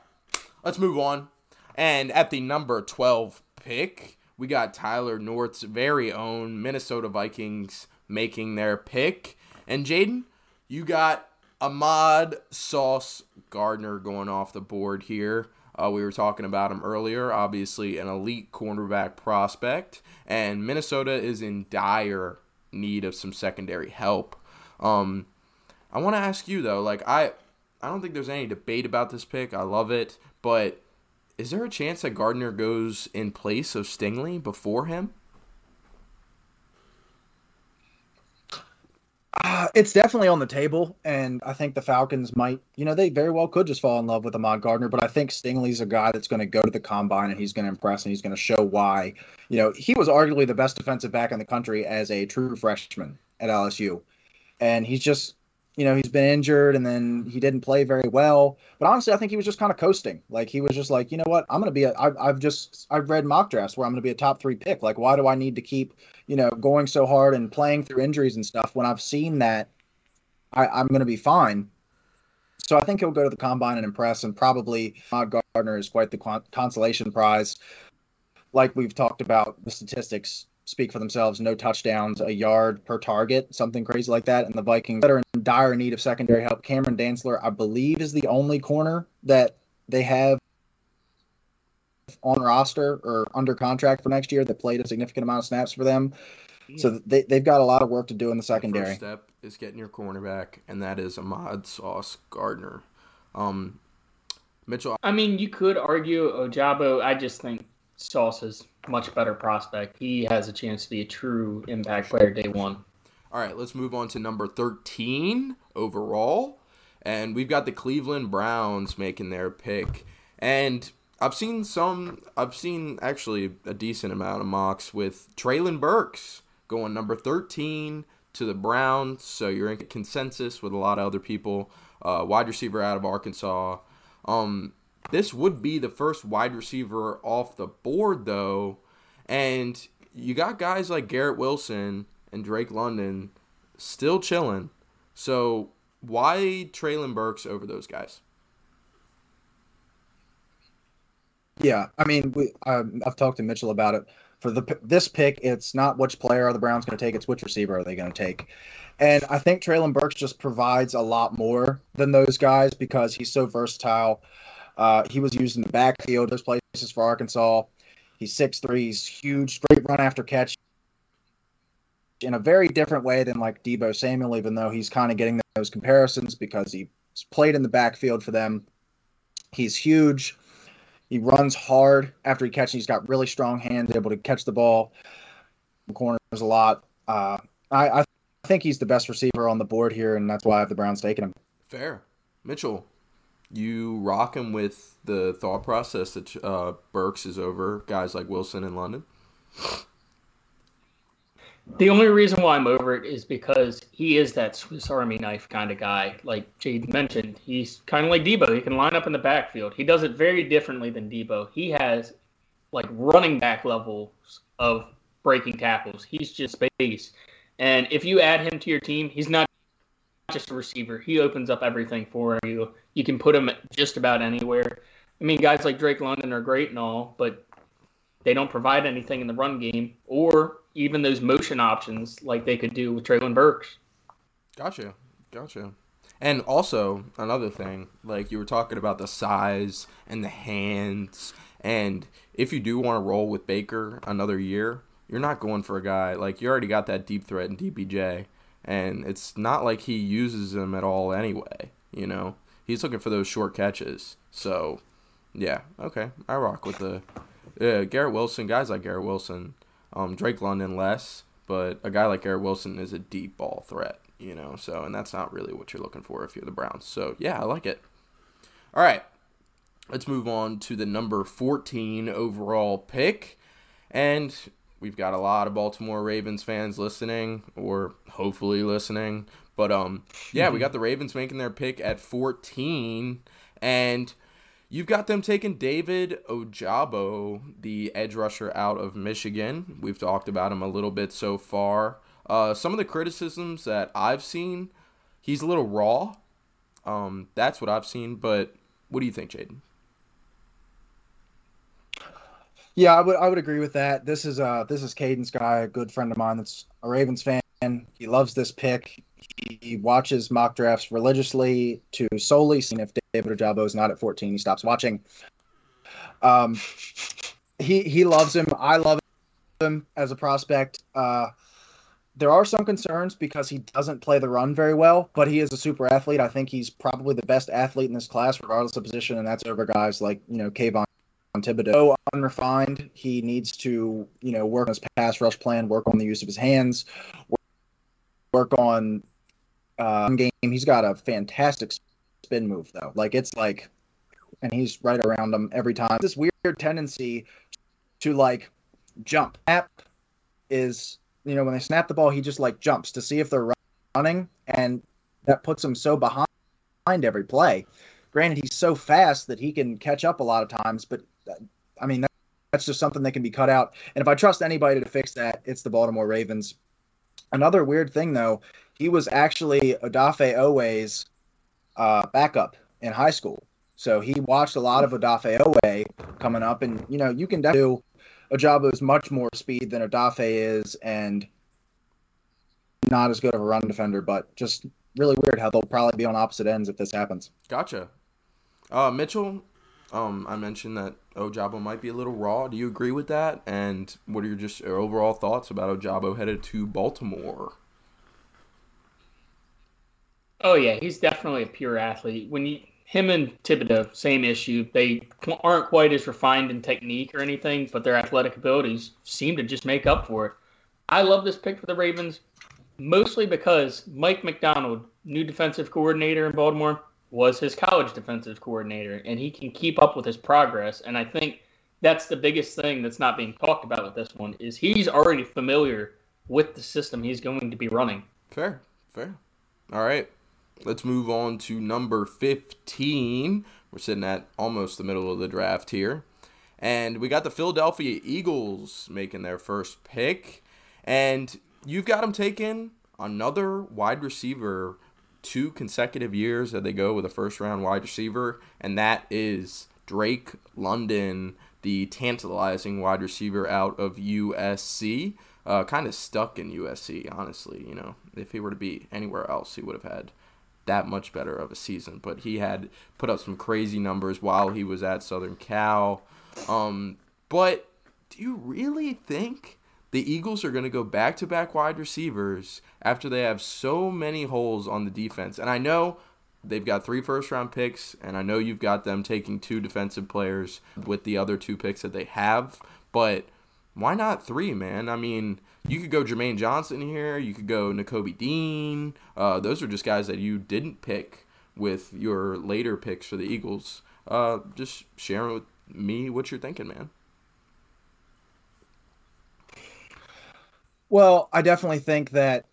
let's move on. And at the number 12 pick, we got Tyler North's very own Minnesota Vikings making their pick. And Jaden, you got Ahmad Sauce Gardner going off the board here. Uh, we were talking about him earlier. Obviously, an elite cornerback prospect. And Minnesota is in dire need of some secondary help. Um, I want to ask you though, like I, I don't think there's any debate about this pick. I love it, but is there a chance that Gardner goes in place of Stingley before him? Uh, it's definitely on the table, and I think the Falcons might, you know, they very well could just fall in love with Ahmad Gardner, but I think Stingley's a guy that's going to go to the combine and he's going to impress and he's going to show why. You know, he was arguably the best defensive back in the country as a true freshman at LSU, and he's just you know, he's been injured and then he didn't play very well. But honestly, I think he was just kind of coasting. Like he was just like, you know what, I'm going to be a, I've, I've just, I've read mock drafts where I'm going to be a top three pick. Like, why do I need to keep, you know, going so hard and playing through injuries and stuff when I've seen that I, I'm going to be fine. So I think he'll go to the combine and impress, and probably Ahmad Gardner is quite the consolation prize. Like we've talked about the statistics speak for themselves. No touchdowns, a yard per target, something crazy like that. And the Vikings that are in dire need of secondary help. Cameron Dantzler, I believe, is the only corner that they have on roster or under contract for next year that played a significant amount of snaps for them. Yeah. So they, they've got a lot of work to do in the secondary. The first step is getting your cornerback, and that is Ahmad Sauce Gardner. Um, Mitchell. I mean, you could argue Ojabo. I just think Sauce is much better prospect. He has a chance to be a true impact player day one. All right, let's move on to number 13 overall. And we've got the Cleveland Browns making their pick. And I've seen some, I've seen actually a decent amount of mocks with Treylon Burks going number 13 to the Browns. So you're in consensus with a lot of other people. Uh, wide receiver out of Arkansas. Um, this would be the first wide receiver off the board, though. And you got guys like Garrett Wilson and Drake London still chilling. So why Treylon Burks over those guys? Yeah, I mean, we, um, I've talked to Mitchell about it. For the this pick, it's not which player are the Browns going to take; it's which receiver are they going to take. And I think Treylon Burks just provides a lot more than those guys because he's so versatile. Uh, he was used in the backfield, those places for Arkansas. He's 6'3", he's huge, great run after catch in a very different way than like Deebo Samuel, even though he's kind of getting those comparisons because he's played in the backfield for them. He's huge. He runs hard after he catches. He's got really strong hands, able to catch the ball corners a lot. Uh, I, I think he's the best receiver on the board here, and that's why I have the Browns taking him. Fair. Mitchell, you rock him with the thought process that uh, Burks is over guys like Wilson and London? The only reason why I'm over it is because he is that Swiss Army knife kind of guy. Like Jade mentioned, he's kind of like Deebo. He can line up in the backfield. He does it very differently than Deebo. He has like running back levels of breaking tackles. He's just space. And if you add him to your team, he's not just a receiver. He opens up everything for you. You can put him just about anywhere. I mean, guys like Drake London are great and all, but they don't provide anything in the run game or even those motion options like they could do with Treylon Burks. Gotcha. Gotcha. And also another thing, like you were talking about the size and the hands, and if you do want to roll with Baker another year, you're not going for a guy like you already got that deep threat in DPJ and it's not like he uses them at all anyway. You know, he's looking for those short catches. So, yeah, okay, I rock with the Garrett Wilson guys like Garrett Wilson, um, Drake London less, but a guy like Garrett Wilson is a deep ball threat. You know, so and that's not really what you're looking for if you're the Browns. So yeah, I like it. All right, let's move on to the number 14 overall pick. And we've got a lot of Baltimore Ravens fans listening, or hopefully listening. But um, yeah, we got the Ravens making their pick at 14, and you've got them taking David Ojabo, the edge rusher out of Michigan. We've talked about him a little bit so far. Uh, some of the criticisms that I've seen, he's a little raw. Um, that's what I've seen. But what do you think, Jaden? Yeah, I would I would agree with that. This is uh this is Caden's guy, a good friend of mine that's a Ravens fan. He loves this pick. He watches mock drafts religiously to solely see if David Ojabo is not at 14. He stops watching. Um, he he loves him. I love him as a prospect. Uh, there are some concerns because he doesn't play the run very well, but he is a super athlete. I think he's probably the best athlete in this class, regardless of position, and that's over guys like you know Kayvon Thibodeaux. Unrefined, he needs to you know work on his pass rush plan, work on the use of his hands, work on uh, game. He's got a fantastic spin move though. Like it's like, and he's right around him every time. This weird tendency to like jump. App is you know, when they snap the ball, he just like jumps to see if they're running, and that puts him so behind every play. Granted, he's so fast that he can catch up a lot of times, but uh, I mean, that's just something that can be cut out. And if I trust anybody to fix that, it's the Baltimore Ravens. Another weird thing, though, he was actually Odafe Oweh's uh, backup in high school. So he watched a lot of Odafe Oweh coming up, and you know, you can do Ojabo is much more speed than Odafe is, and not as good of a run defender. But just really weird how they'll probably be on opposite ends if this happens. Gotcha. Uh, Mitchell, um, I mentioned that Ojabo might be a little raw. Do you agree with that? And what are your just your overall thoughts about Ojabo headed to Baltimore? Oh yeah, he's definitely a pure athlete. When you him and Thibodeaux, same issue. They aren't quite as refined in technique or anything, but their athletic abilities seem to just make up for it. I love this pick for the Ravens, mostly because Mike Macdonald, new defensive coordinator in Baltimore, was his college defensive coordinator, and he can keep up with his progress. And I think that's the biggest thing that's not being talked about with this one is he's already familiar with the system he's going to be running. Fair, fair. All right. Let's move on to number 15. We're sitting at almost the middle of the draft here. And we got the Philadelphia Eagles making their first pick. And you've got them taking another wide receiver two consecutive years that they go with a first round wide receiver, and that is Drake London, the tantalizing wide receiver out of USC. Uh, kind of stuck in USC, honestly. You know, if he were to be anywhere else, he would have had that much better of a season. But he had put up some crazy numbers while he was at Southern Cal. Um, but do you really think the Eagles are going to go back to back wide receivers after they have so many holes on the defense? And I know they've got three first round picks, and I know you've got them taking two defensive players with the other two picks that they have, but why not three, man? I mean, you could go Jermaine Johnson here. You could go Nakobe Dean. Uh, those are just guys that you didn't pick with your later picks for the Eagles. Uh, just sharing with me what you're thinking, man. Well, I definitely think that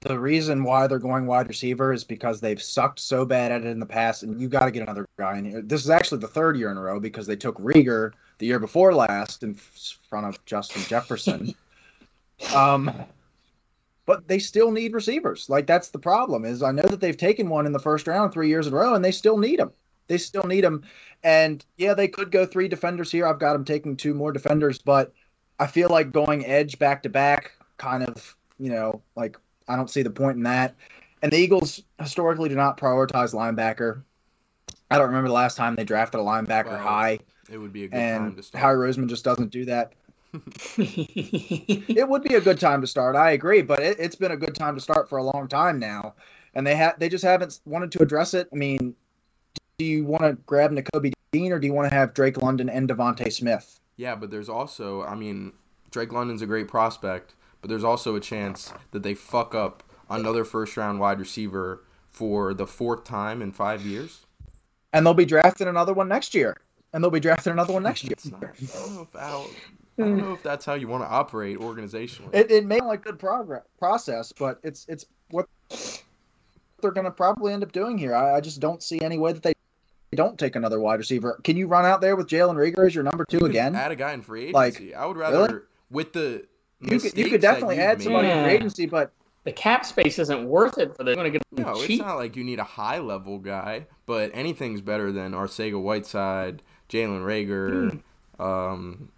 the reason why they're going wide receiver is because they've sucked so bad at it in the past, and you got to get another guy in here. This is actually the third year in a row because they took Reagor the year before last in front of Justin Jefferson. *laughs* Um, but they still need receivers. Like that's the problem. Is I know that they've taken one in the first round three years in a row, and they still need them. They still need them. And yeah, they could go three defenders here. I've got them taking two more defenders, but I feel like going edge back to back, kind of, you know, like I don't see the point in that. And the Eagles historically do not prioritize linebacker. I don't remember the last time they drafted a linebacker high. It would be a good and time to start. Howie Roseman just doesn't do that. It would be a good time to start. I agree, but it, has been a good time to start for a long time now, and they have they just haven't wanted to address it. I mean, do you want to grab Nakobe Dean or do you want to have Drake London and DeVonta Smith? Yeah, but there's also, I mean, Drake London's a great prospect, but there's also a chance that they fuck up another first round wide receiver for the fourth time in five years. And they'll be drafting another one next year. And they'll be drafting another one next *laughs* year. Not, I don't know if how I don't know if that's how you want to operate organizationally. It, it may like good progress process, but it's it's what they're going to probably end up doing here. I, I, just don't see any way that they don't take another wide receiver. Can you run out there with Jalen Reagor as your number two again? Add a guy in free agency. Like, I would rather really? with the you could, you could definitely add somebody in free agency, but the cap space isn't worth it for them. Going to get no, cheap. it's not like you need a high level guy, but anything's better than Arcega Whiteside, Jalen Reagor. Hmm. Um,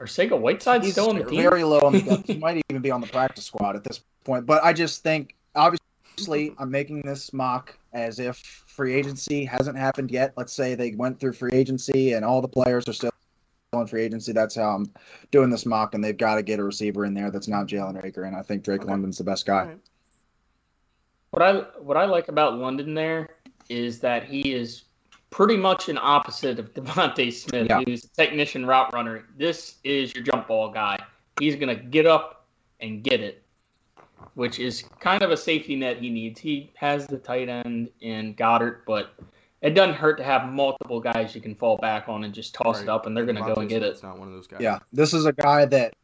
Arcega Whiteside He's still on the team? Very low on the depth. he *laughs* might even be on the practice squad at this point. But I just think, obviously, I'm making this mock as if free agency hasn't happened yet. Let's say they went through free agency and all the players are still in free agency. That's how I'm doing this mock, and they've got to get a receiver in there that's not Jalen Reagor, and I think Drake okay. London's the best guy. Right. What I what I like about London there is that he is pretty much an opposite of *laughs* DeVonta Smith, yeah. who's a technician route runner. This is your jump ball guy. He's gonna get up and get it, which is kind of a safety net he needs. He has the tight end in Goedert, but it doesn't hurt to have multiple guys you can fall back on and just toss right. it up, and they're going to go and get it. It's Not one of those guys. Yeah, this is a guy that.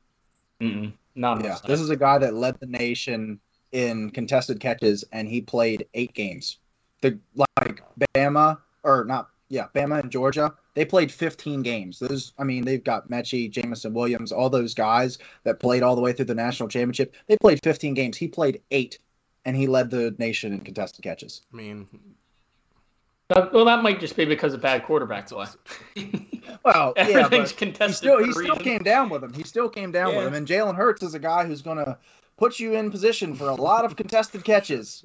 Mm-mm, not yeah, this is a guy that led the nation in contested catches, and he played eight games. The like Bama or not, yeah, Bama and Georgia, they played 15 games. Those, I mean, they've got Metchie, Jameson Williams, all those guys that played all the way through the national championship. They played 15 games. He played eight, and he led the nation in contested catches. I mean, well, that might just be because of bad quarterback play. *laughs* well, everything's yeah, contested. He still, he still came down with him. He still came down yeah. with him. And Jalen Hurts is a guy who's going to put you in position for a lot of contested catches.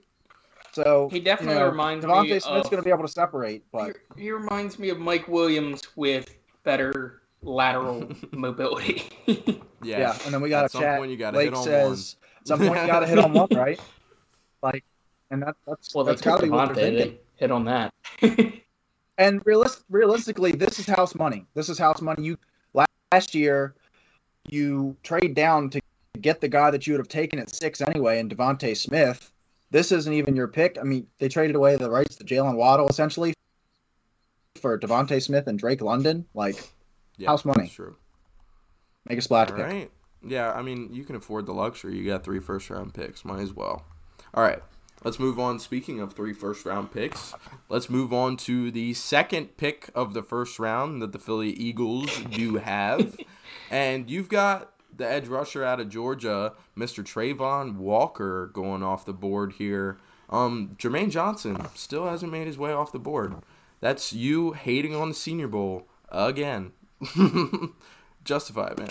So he definitely you know, reminds DeVonta me. Smith's going to be able to separate, but he, he reminds me of Mike Williams with better lateral *laughs* mobility. *laughs* yeah. yeah, and then we got a chat. Point you gotta Blake hit on says, one. At some point you got to hit on one, right? *laughs* Like, and that, that's well, that's got what they're thinking hit on that. and realist, realistically, this is house money. This is house money. You last year, you trade down to get the guy that you would have taken at six anyway, and DeVonta Smith. This isn't even your pick. I mean, they traded away the rights to Jaylen Waddle essentially for DeVonta Smith and Drake London. Like yeah, house money. true. Make a splash All pick. Right. Yeah, I mean, you can afford the luxury. You got three first round picks. Might as well. All right. Let's move on. Speaking of three first round picks, let's move on to the second pick of the first round that the Philly Eagles do have. *laughs* and you've got the edge rusher out of Georgia, Mr. Travon Walker, going off the board here. Um, Jermaine Johnson still hasn't made his way off the board. That's you hating on the Senior Bowl again. *laughs* Justify it, man.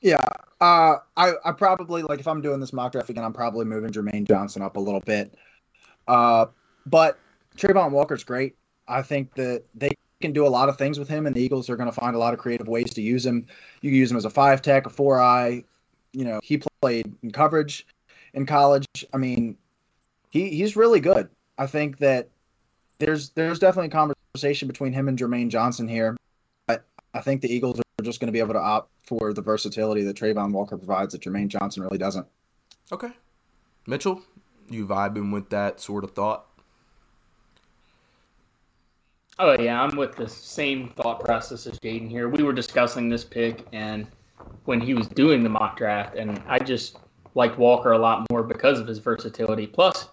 Yeah, uh, I I probably like if I'm doing this mock draft again, I'm probably moving Jermaine Johnson up a little bit. Uh, but Travon Walker's great. I think that they can do a lot of things with him, and the Eagles are going to find a lot of creative ways to use him. You can use him as a five tech, a four eye. You know, he played in coverage in college. I mean, he he's really good. I think that there's there's definitely a conversation between him and Jermaine Johnson here. But I think the Eagles are just going to be able to opt for the versatility that Travon Walker provides that Jermaine Johnson really doesn't. Okay. Mitchell, you vibing with that sort of thought? Oh yeah, I'm with the same thought process as Jaden here. We were discussing this pick and when he was doing the mock draft, and I just liked Walker a lot more because of his versatility. Plus,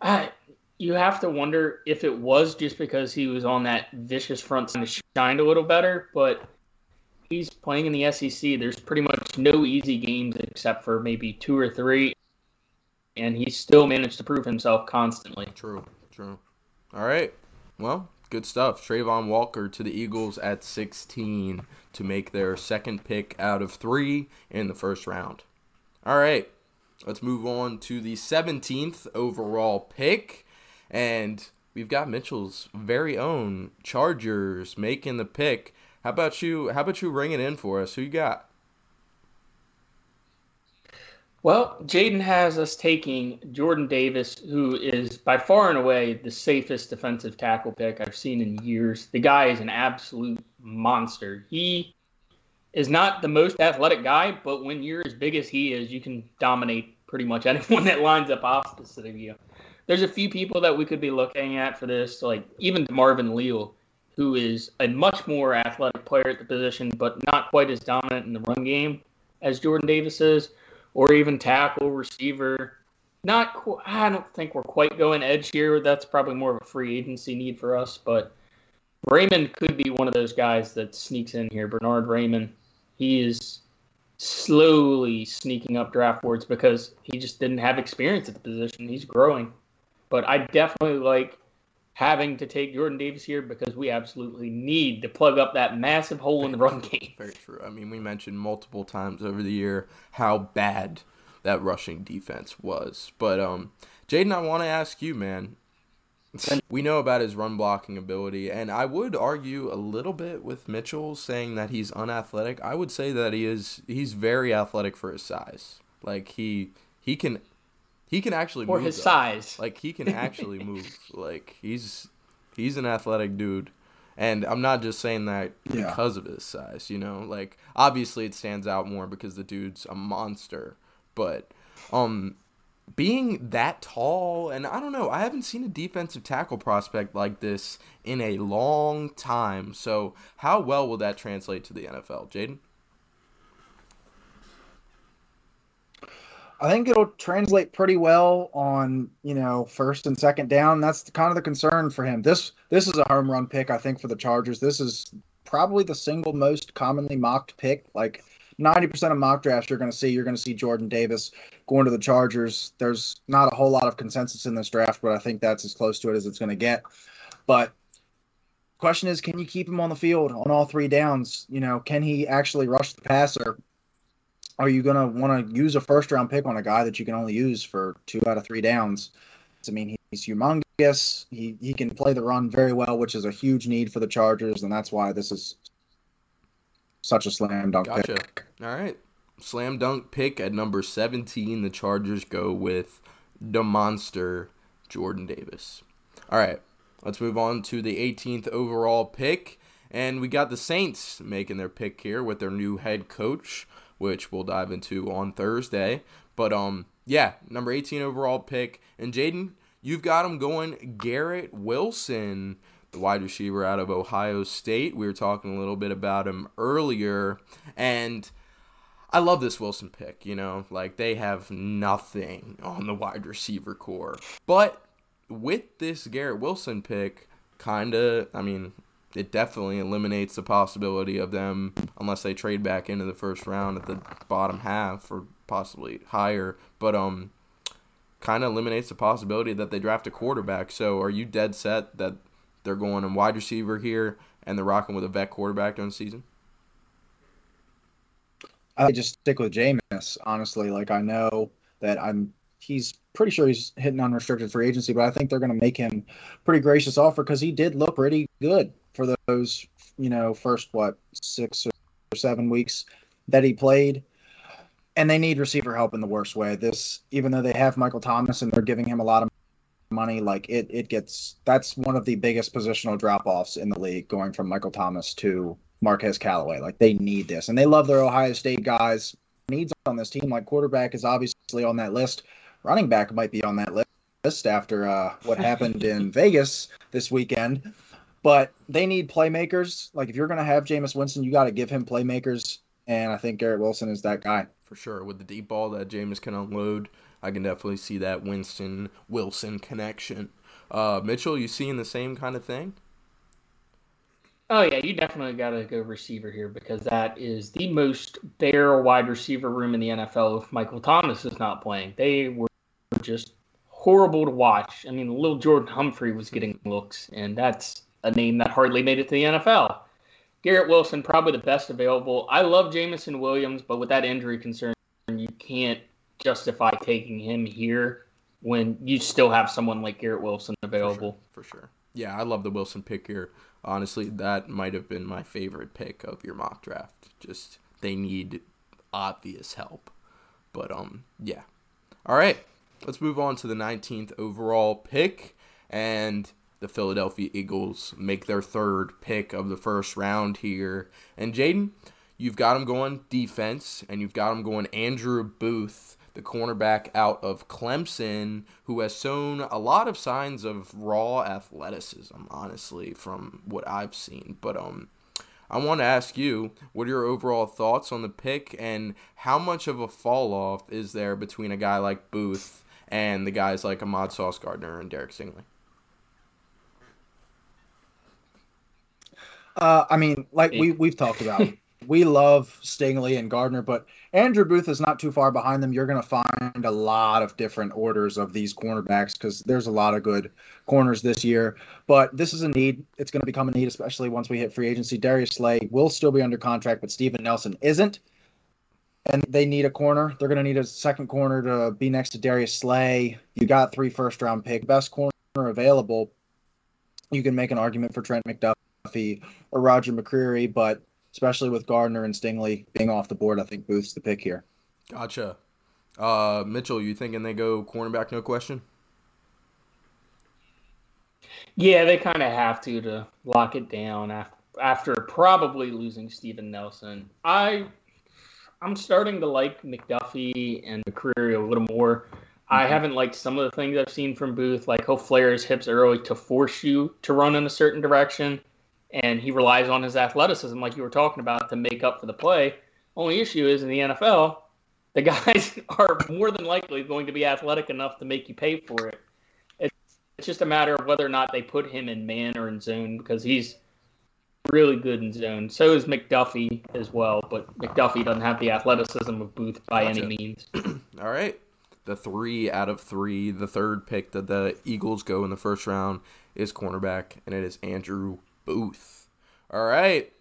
I, you have to wonder if it was just because he was on that vicious front side shined a little better, but he's playing in the SEC, there's pretty much no easy games except for maybe two or three, and he still managed to prove himself constantly. True, true. All right. Well, good stuff. Travon Walker to the Eagles at 16 to make their second pick out of three in the first round. All right. Let's move on to the 17th overall pick. And we've got Mitchell's very own Chargers making the pick how about you? How about you ring it in for us? Who you got? Well, Jaden has us taking Jordan Davis, who is by far and away the safest defensive tackle pick I've seen in years. The guy is an absolute monster. He is not the most athletic guy, but when you're as big as he is, you can dominate pretty much *laughs* anyone that lines up opposite of you. There's a few people that we could be looking at for this, like even Marvin Leal who is a much more athletic player at the position, but not quite as dominant in the run game as Jordan Davis is, or even tackle, receiver. Not, qu- I don't think we're quite going edge here. That's probably more of a free agency need for us, but Raymond could be one of those guys that sneaks in here. Bernard Raymond, he is slowly sneaking up draft boards because he just didn't have experience at the position. He's growing, but I definitely like having to take Jordan Davis here because we absolutely need to plug up that massive hole in the run game. Very true. I mean, we mentioned multiple times over the year how bad that rushing defense was. But um, Jaden, I want to ask you, man. we know about his run blocking ability, and I would argue a little bit with Mitchell saying that he's unathletic. I would say that he is. He's very athletic for his size. Like he he can he can actually for move his though. size. Like he can *laughs* actually move. Like he's he's an athletic dude. And I'm not just saying that Yeah. because of his size, you know. Like obviously it stands out more because the dude's a monster, but um being that tall and I don't know, I haven't seen a defensive tackle prospect like this in a long time. So, how well will that translate to the NFL, Jaden? I think it'll translate pretty well on you know first and second down. That's kind of the concern for him. This this is a home run pick, I think, for the Chargers. This is probably the single most commonly mocked pick. Like ninety percent of mock drafts you're going to see, you're going to see Jordan Davis going to the Chargers. There's not a whole lot of consensus in this draft, but I think that's as close to it as it's going to get. But question is, can you keep him on the field on all three downs? You know, can he actually rush the passer? Are you going to want to use a first round pick on a guy that you can only use for two out of three downs? I mean, he's humongous. He he can play the run very well, which is a huge need for the Chargers, and that's why this is such a slam dunk Gotcha. pick. All right. Slam dunk pick at number 17. The Chargers go with the monster, Jordan Davis. All right. Let's move on to the 18th overall pick. And we got the Saints making their pick here with their new head coach, which we'll dive into on Thursday. But um, yeah, number 18 overall pick. And Jaden, you've got him going Garrett Wilson, the wide receiver out of Ohio State. We were talking a little bit about him earlier. And I love this Wilson pick, you know, like they have nothing on the wide receiver core. But with this Garrett Wilson pick, kind of, I mean, it definitely eliminates the possibility of them, unless they trade back into the first round at the bottom half or possibly higher. But, um, kind of eliminates the possibility that they draft a quarterback. So are you dead set that they're going in wide receiver here and they're rocking with a vet quarterback during the season? I just stick with Jameis, honestly. Like I know that I'm he's pretty sure he's hitting unrestricted free agency, but I think they're going to make him pretty gracious offer because he did look pretty good for those, you know, first what six or seven weeks that he played. And they need receiver help in the worst way. This, even though they have Michael Thomas and they're giving him a lot of money, like it, it gets that's one of the biggest positional drop offs in the league, going from Michael Thomas to Marquez Callaway. Like they need this, and they love their Ohio State guys. Needs on this team, like quarterback is obviously on that list. Running back might be on that list after uh, what happened in *laughs* Vegas this weekend. But they need playmakers. Like if you're going to have Jameis Winston, you got to give him playmakers, and I think Garrett Wilson is that guy. For sure, with the deep ball that Jameis can unload, I can definitely see that Winston Wilson connection. Uh, Mitchell, you seeing the same kind of thing? Oh yeah, you definitely got to go receiver here because that is the most bare wide receiver room in the NFL. If Michael Thomas is not playing, they were just horrible to watch. I mean, little Jordan Humphrey was getting looks, and that's a name that hardly made it to the NFL. Garrett Wilson, probably the best available. I love Jameson Williams, but with that injury concern, you can't justify taking him here when you still have someone like Garrett Wilson available. For sure. For sure. Yeah, I love the Wilson pick here. Honestly, that might have been my favorite pick of your mock draft. Just they need obvious help. But um yeah. All right. Let's move on to the 19th overall pick and the Philadelphia Eagles make their third pick of the first round here. And Jaden, you've got them going defense, and you've got them going Andrew Booth, the cornerback out of Clemson, who has shown a lot of signs of raw athleticism, honestly, from what I've seen. But um, I want to ask you, what are your overall thoughts on the pick, and how much of a fall off is there between a guy like Booth and the guys like Ahmad Sauce Gardner and Derek Stingley? Uh, I mean, like we we've talked about, *laughs* we love Stingley and Gardner, but Andrew Booth is not too far behind them. You're going to find a lot of different orders of these cornerbacks because there's a lot of good corners this year. But this is a need. It's going to become a need, especially once we hit free agency. Darius Slay will still be under contract, but Steven Nelson isn't. And they need a corner. They're going to need a second corner to be next to Darius Slay. You got three first round pick, best corner available you can make an argument for Trent McDuffie or Roger McCreary, but especially with Gardner and Stingley being off the board, I think Booth's the pick here. Gotcha. Uh, Mitchell, you thinking they go cornerback, no question? Yeah, they kind of have to to lock it down after, after probably losing Steven Nelson. I I'm starting to like McDuffie and McCreary a little more. I mm-hmm. haven't liked some of the things I've seen from Booth, like he'll flare his hips early to force you to run in a certain direction, and he relies on his athleticism, like you were talking about, to make up for the play. Only issue is in the NFL, the guys *laughs* are more than likely going to be athletic enough to make you pay for it. It's, it's just a matter of whether or not they put him in man or in zone because he's really good in zone. So is McDuffie as well, but McDuffie doesn't have the athleticism of Booth by gotcha. any means. *clears throat* All right. The three out of three, the third pick that the Eagles go in the first round is cornerback, and it is Andrew Booth. All right.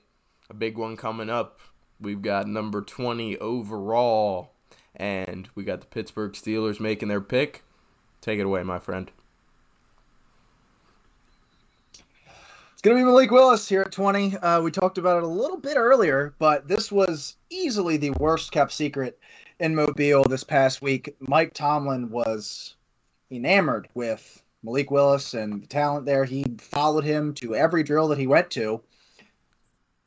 A big one coming up. We've got number 20 overall, and we got the Pittsburgh Steelers making their pick. Take it away, my friend. It's going to be Malik Willis here at 20. Uh, we talked about it a little bit earlier, but this was easily the worst kept secret in Mobile this past week. Mike Tomlin was enamored with Malik Willis and the talent there. He followed him to every drill that he went to.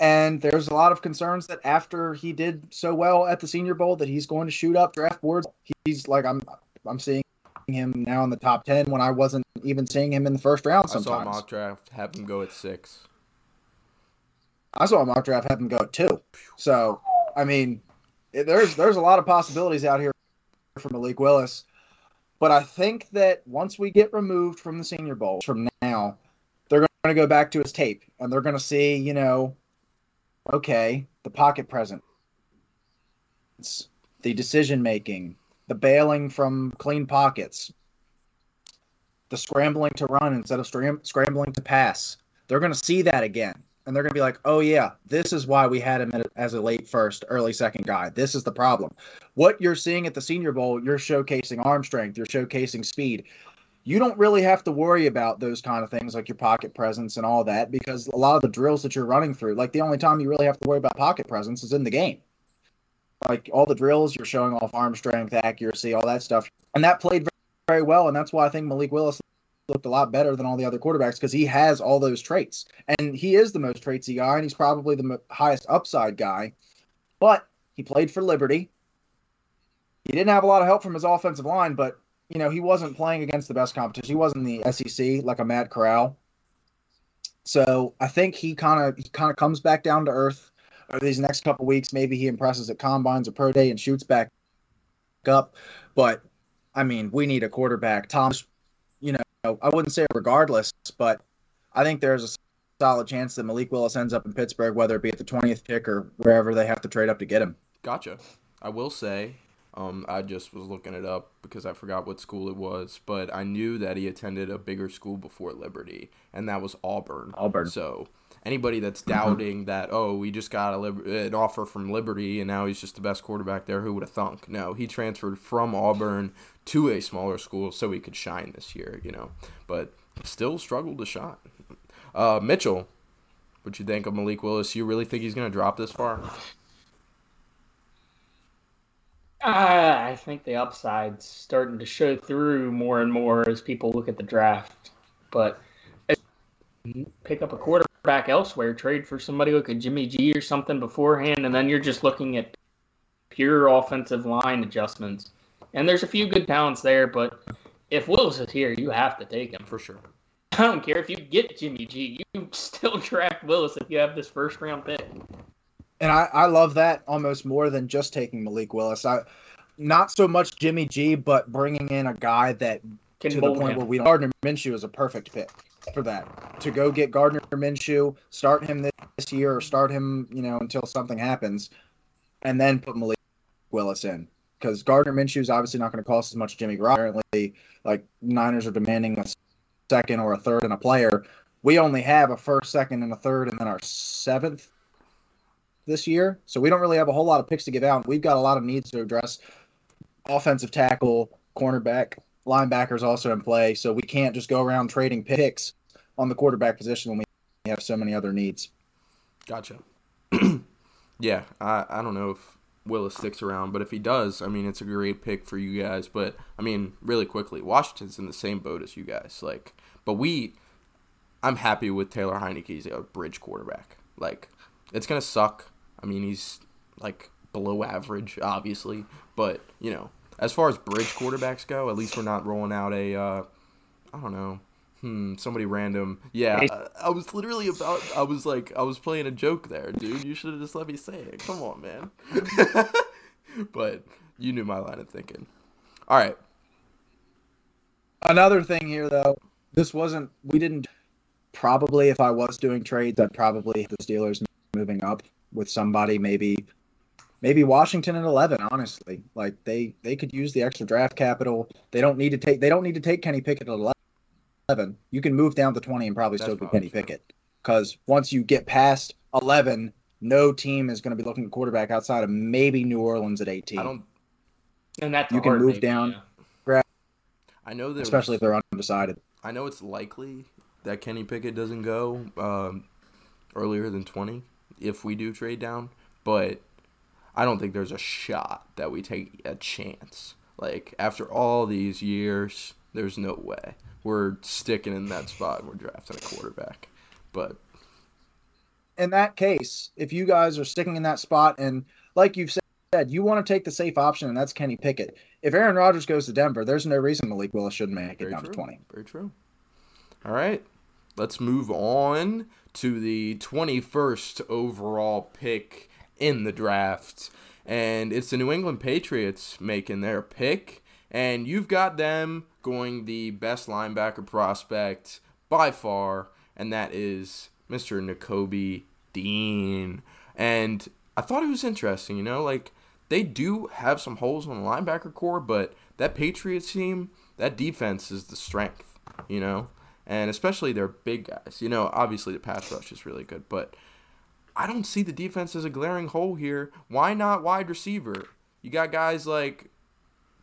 And there's a lot of concerns that after he did so well at the Senior Bowl that he's going to shoot up draft boards. He's like I'm I'm seeing him now in the top 10 when I wasn't even seeing him in the first round sometimes. I saw mock draft have him go at six. I saw a mock draft have him go at two. So, I mean, there's there's a lot of possibilities out here for Malik Willis. But I think that once we get removed from the Senior Bowl from now, they're going to go back to his tape and they're going to see, you know, okay, the pocket presence, the decision making, the bailing from clean pockets, the scrambling to run instead of scrambling to pass. They're going to see that again. And they're going to be like, oh, yeah, this is why we had him as a late first, early second guy. This is the problem. What you're seeing at the Senior Bowl, you're showcasing arm strength, you're showcasing speed. You don't really have to worry about those kind of things like your pocket presence and all that because a lot of the drills that you're running through, like the only time you really have to worry about pocket presence is in the game like all the drills, you're showing off arm strength, accuracy, all that stuff, and that played very, well. And that's why I think Malik Willis looked a lot better than all the other quarterbacks because he has all those traits, and he is the most traitsy guy, and he's probably the highest upside guy. But he played for Liberty. He didn't have a lot of help from his offensive line, but you know he wasn't playing against the best competition. He wasn't the SEC like a Matt Corral. So I think he kind of he kind of comes back down to earth or these next couple weeks, maybe he impresses at combines or pro day and shoots back up. But I mean, we need a quarterback. Tom's, know, I wouldn't say regardless, but I think there's a solid chance that Malik Willis ends up in Pittsburgh, whether it be at the 20th pick or wherever they have to trade up to get him. Gotcha. I will say, um, I just was looking it up because I forgot what school it was, but I knew that he attended a bigger school before Liberty, and that was Auburn. Auburn. So anybody that's mm-hmm. doubting mm-hmm. that oh we just got a, an offer from Liberty and now he's just the best quarterback there, who would have thunk? No, he transferred from Auburn to a smaller school so he could shine this year, you know, but still struggled to shine. Uh, Mitchell, what you think of Malik Willis? You really think he's going to drop this far? Uh, I think the upside's starting to show through more and more as people look at the draft. But pick up a quarterback elsewhere, trade for somebody like a Jimmy G or something beforehand, and then you're just looking at pure offensive line adjustments. And there's a few good talents there, but if Willis is here, you have to take him for sure. I don't care if you get Jimmy G, you *laughs* still draft Willis if you have this first round pick. And I, I love that almost more than just taking Malik Willis. I not so much Jimmy G, but bringing in a guy that Can to the point him. where we Gardner Minshew is a perfect pick for that to go get Gardner Minshew, start him this year, or start him, you know, until something happens, and then put Malik Willis in because Gardner Minshew is obviously not going to cost as much as Jimmy Garoppolo. Apparently, like Niners are demanding a second or a third and a player. We only have a first, second, and a third, and then our seventh this year. So we don't really have a whole lot of picks to give out. We've got a lot of needs to address. Offensive tackle, cornerback, linebackers also in play, so we can't just go around trading picks on the quarterback position when we have so many other needs. Gotcha. *clears throat* yeah, I, I don't know if Willis sticks around, but if he does, I mean, it's a great pick for you guys. But I mean, really quickly, Washington's in the same boat as you guys. Like, but we, I'm happy with Taylor Heinicke. He's a bridge quarterback. Like, it's gonna suck. I mean, he's like below average, obviously, but you know, as far as bridge quarterbacks go, at least we're not rolling out a, uh, I don't know, hmm, somebody random. Yeah, I, I was literally about. I was like, I was playing a joke there, dude. You should have just let me say it. Come on, man. *laughs* but you knew my line of thinking. All right. Another thing here, though, this wasn't. We didn't. Probably, if I was doing trades, I'd probably the Steelers moving up with somebody, maybe maybe Washington at 11 honestly. Like they they could use the extra draft capital. They don't need to take they don't need to take Kenny Pickett at 11 you can move down to 20 and probably That's still get Kenny true. Pickett. Because once you get past 11 no team is going to be looking at quarterback outside of maybe New Orleans at 18 I don't and that's you can move maybe, down yeah. grab I know that especially if they're undecided. I know it's likely that Kenny Pickett doesn't go um, earlier than 20 if we do trade down but I don't think there's a shot that we take a chance. Like after all these years, there's no way we're sticking in that spot and we're drafting a quarterback. But in that case, if you guys are sticking in that spot and like you've said, you want to take the safe option and that's Kenny Pickett. If Aaron Rodgers goes to Denver, there's no reason Malik Willis shouldn't make it down true. to 20. Very true. All right. Let's move on to the 21st overall pick in the draft. And it's the New England Patriots making their pick. And you've got them going the best linebacker prospect by far, and that is Mr. Nakobe Dean. And I thought it was interesting, you know, like they do have some holes on the linebacker core, but that Patriots team, that defense is the strength, you know, and especially their big guys. You know, obviously the pass rush is really good, but I don't see the defense as a glaring hole here. Why not wide receiver? You got guys like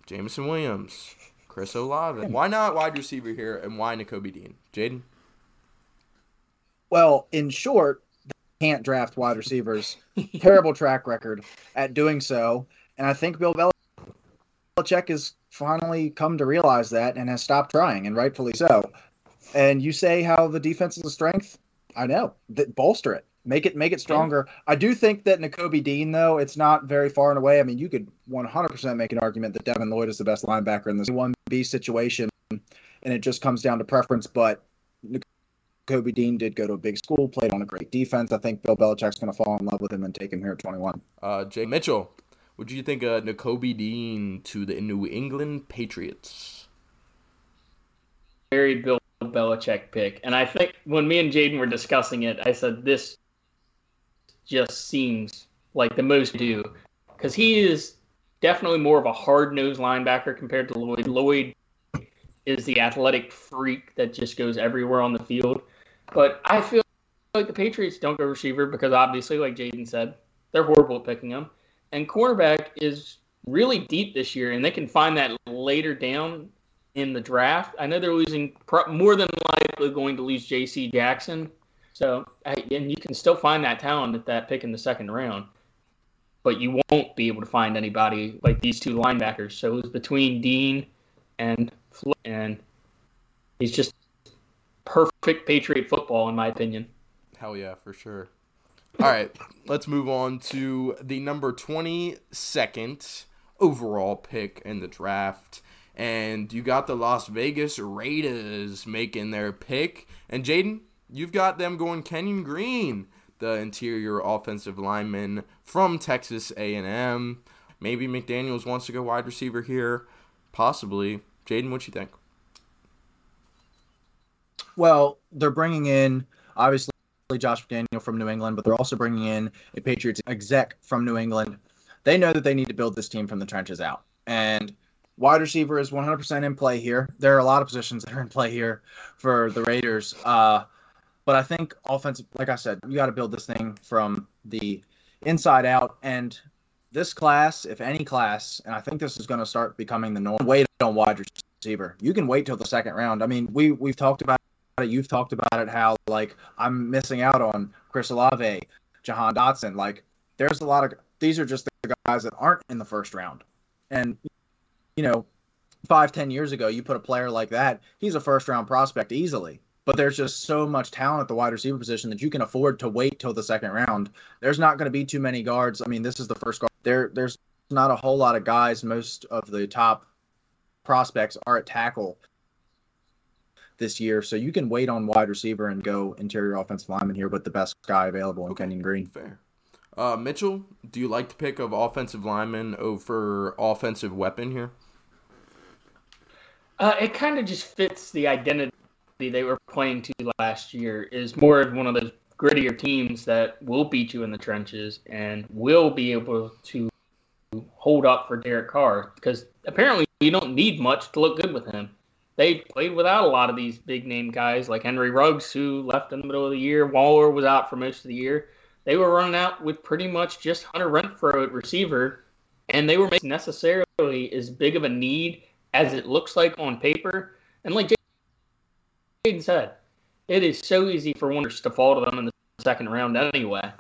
Jameson Williams, Chris Olave. Why not wide receiver here, and why Nakobe Dean? Jaden? Well, in short, they can't draft wide receivers. *laughs* Terrible track record at doing so. And I think Bill Belichick has finally come to realize that and has stopped trying, and rightfully so. And you say how the defense is a strength? I know. That bolster it. Make it make it stronger. Yeah. I do think that Nakobe Dean, though, it's not very far and away. I mean, you could 100% make an argument that Devin Lloyd is the best linebacker in this 1B situation, and it just comes down to preference. But Nakobe Dean did go to a big school, played on a great defense. I think Bill Belichick's going to fall in love with him and take him here at 21. Uh, Jay Mitchell, what do you think of Nakobe Dean to the New England Patriots? Very Bill Belichick pick. And I think when me and Jaden were discussing it, I said this just seems like the most do because he is definitely more of a hard nosed linebacker compared to Lloyd. Lloyd is the athletic freak that just goes everywhere on the field. But I feel like the Patriots don't go receiver because obviously, like Jaden said, they're horrible at picking them. And cornerback is really deep this year, and they can find that later down in the draft. I know they're losing more than likely going to lose J.C. Jackson so, and you can still find that talent at that pick in the second round, but you won't be able to find anybody like these two linebackers. So it was between Dean and Floyd, and he's just perfect Patriot football, in my opinion. Hell yeah, for sure. All right, let's move on to the number 22nd overall pick in the draft. And you got the Las Vegas Raiders making their pick. And Jaden, You've got them going Kenyon Green, the interior offensive lineman from Texas A&M. Maybe McDaniels wants to go wide receiver here, possibly. Jaden, what you think? Well, they're bringing in obviously Josh McDaniel from New England, but they're also bringing in a Patriots exec from New England. They know that they need to build this team from the trenches out, and wide receiver is 100% in play here. There are a lot of positions that are in play here for the Raiders. Uh, but I think offensive, like I said, you got to build this thing from the inside out. And this class, if any class, and I think this is going to start becoming the norm. Wait on wide receiver. You can wait till the second round. I mean, we we've talked about it. You've talked about it. How like I'm missing out on Chris Olave, Jahan Dotson. Like there's a lot of these are just the guys that aren't in the first round, and you know, five ten years ago, you put a player like that, he's a first round prospect easily. But there's just so much talent at the wide receiver position that you can afford to wait till the second round. There's not going to be too many guards. I mean, this is the first guard. There, there's not a whole lot of guys. Most of the top prospects are at tackle this year, so you can wait on wide receiver and go interior offensive lineman here with the best guy available in okay. Kenyon Green. Fair. Uh, Mitchell, do you like the pick of offensive lineman over offensive weapon here? Uh, it kind of just fits the identity they were playing to last year. Is more of one of those grittier teams that will beat you in the trenches and will be able to hold up for Derek Carr because apparently you don't need much to look good with him. They played without a lot of these big name guys like Henry Ruggs, who left in the middle of the year. Waller was out for most of the year. They were running out with pretty much just Hunter Renfrow at receiver, and they were necessarily as big of a need as it looks like on paper. And like Jaden said, it is so easy for wonders to fall to them in the second round anyway.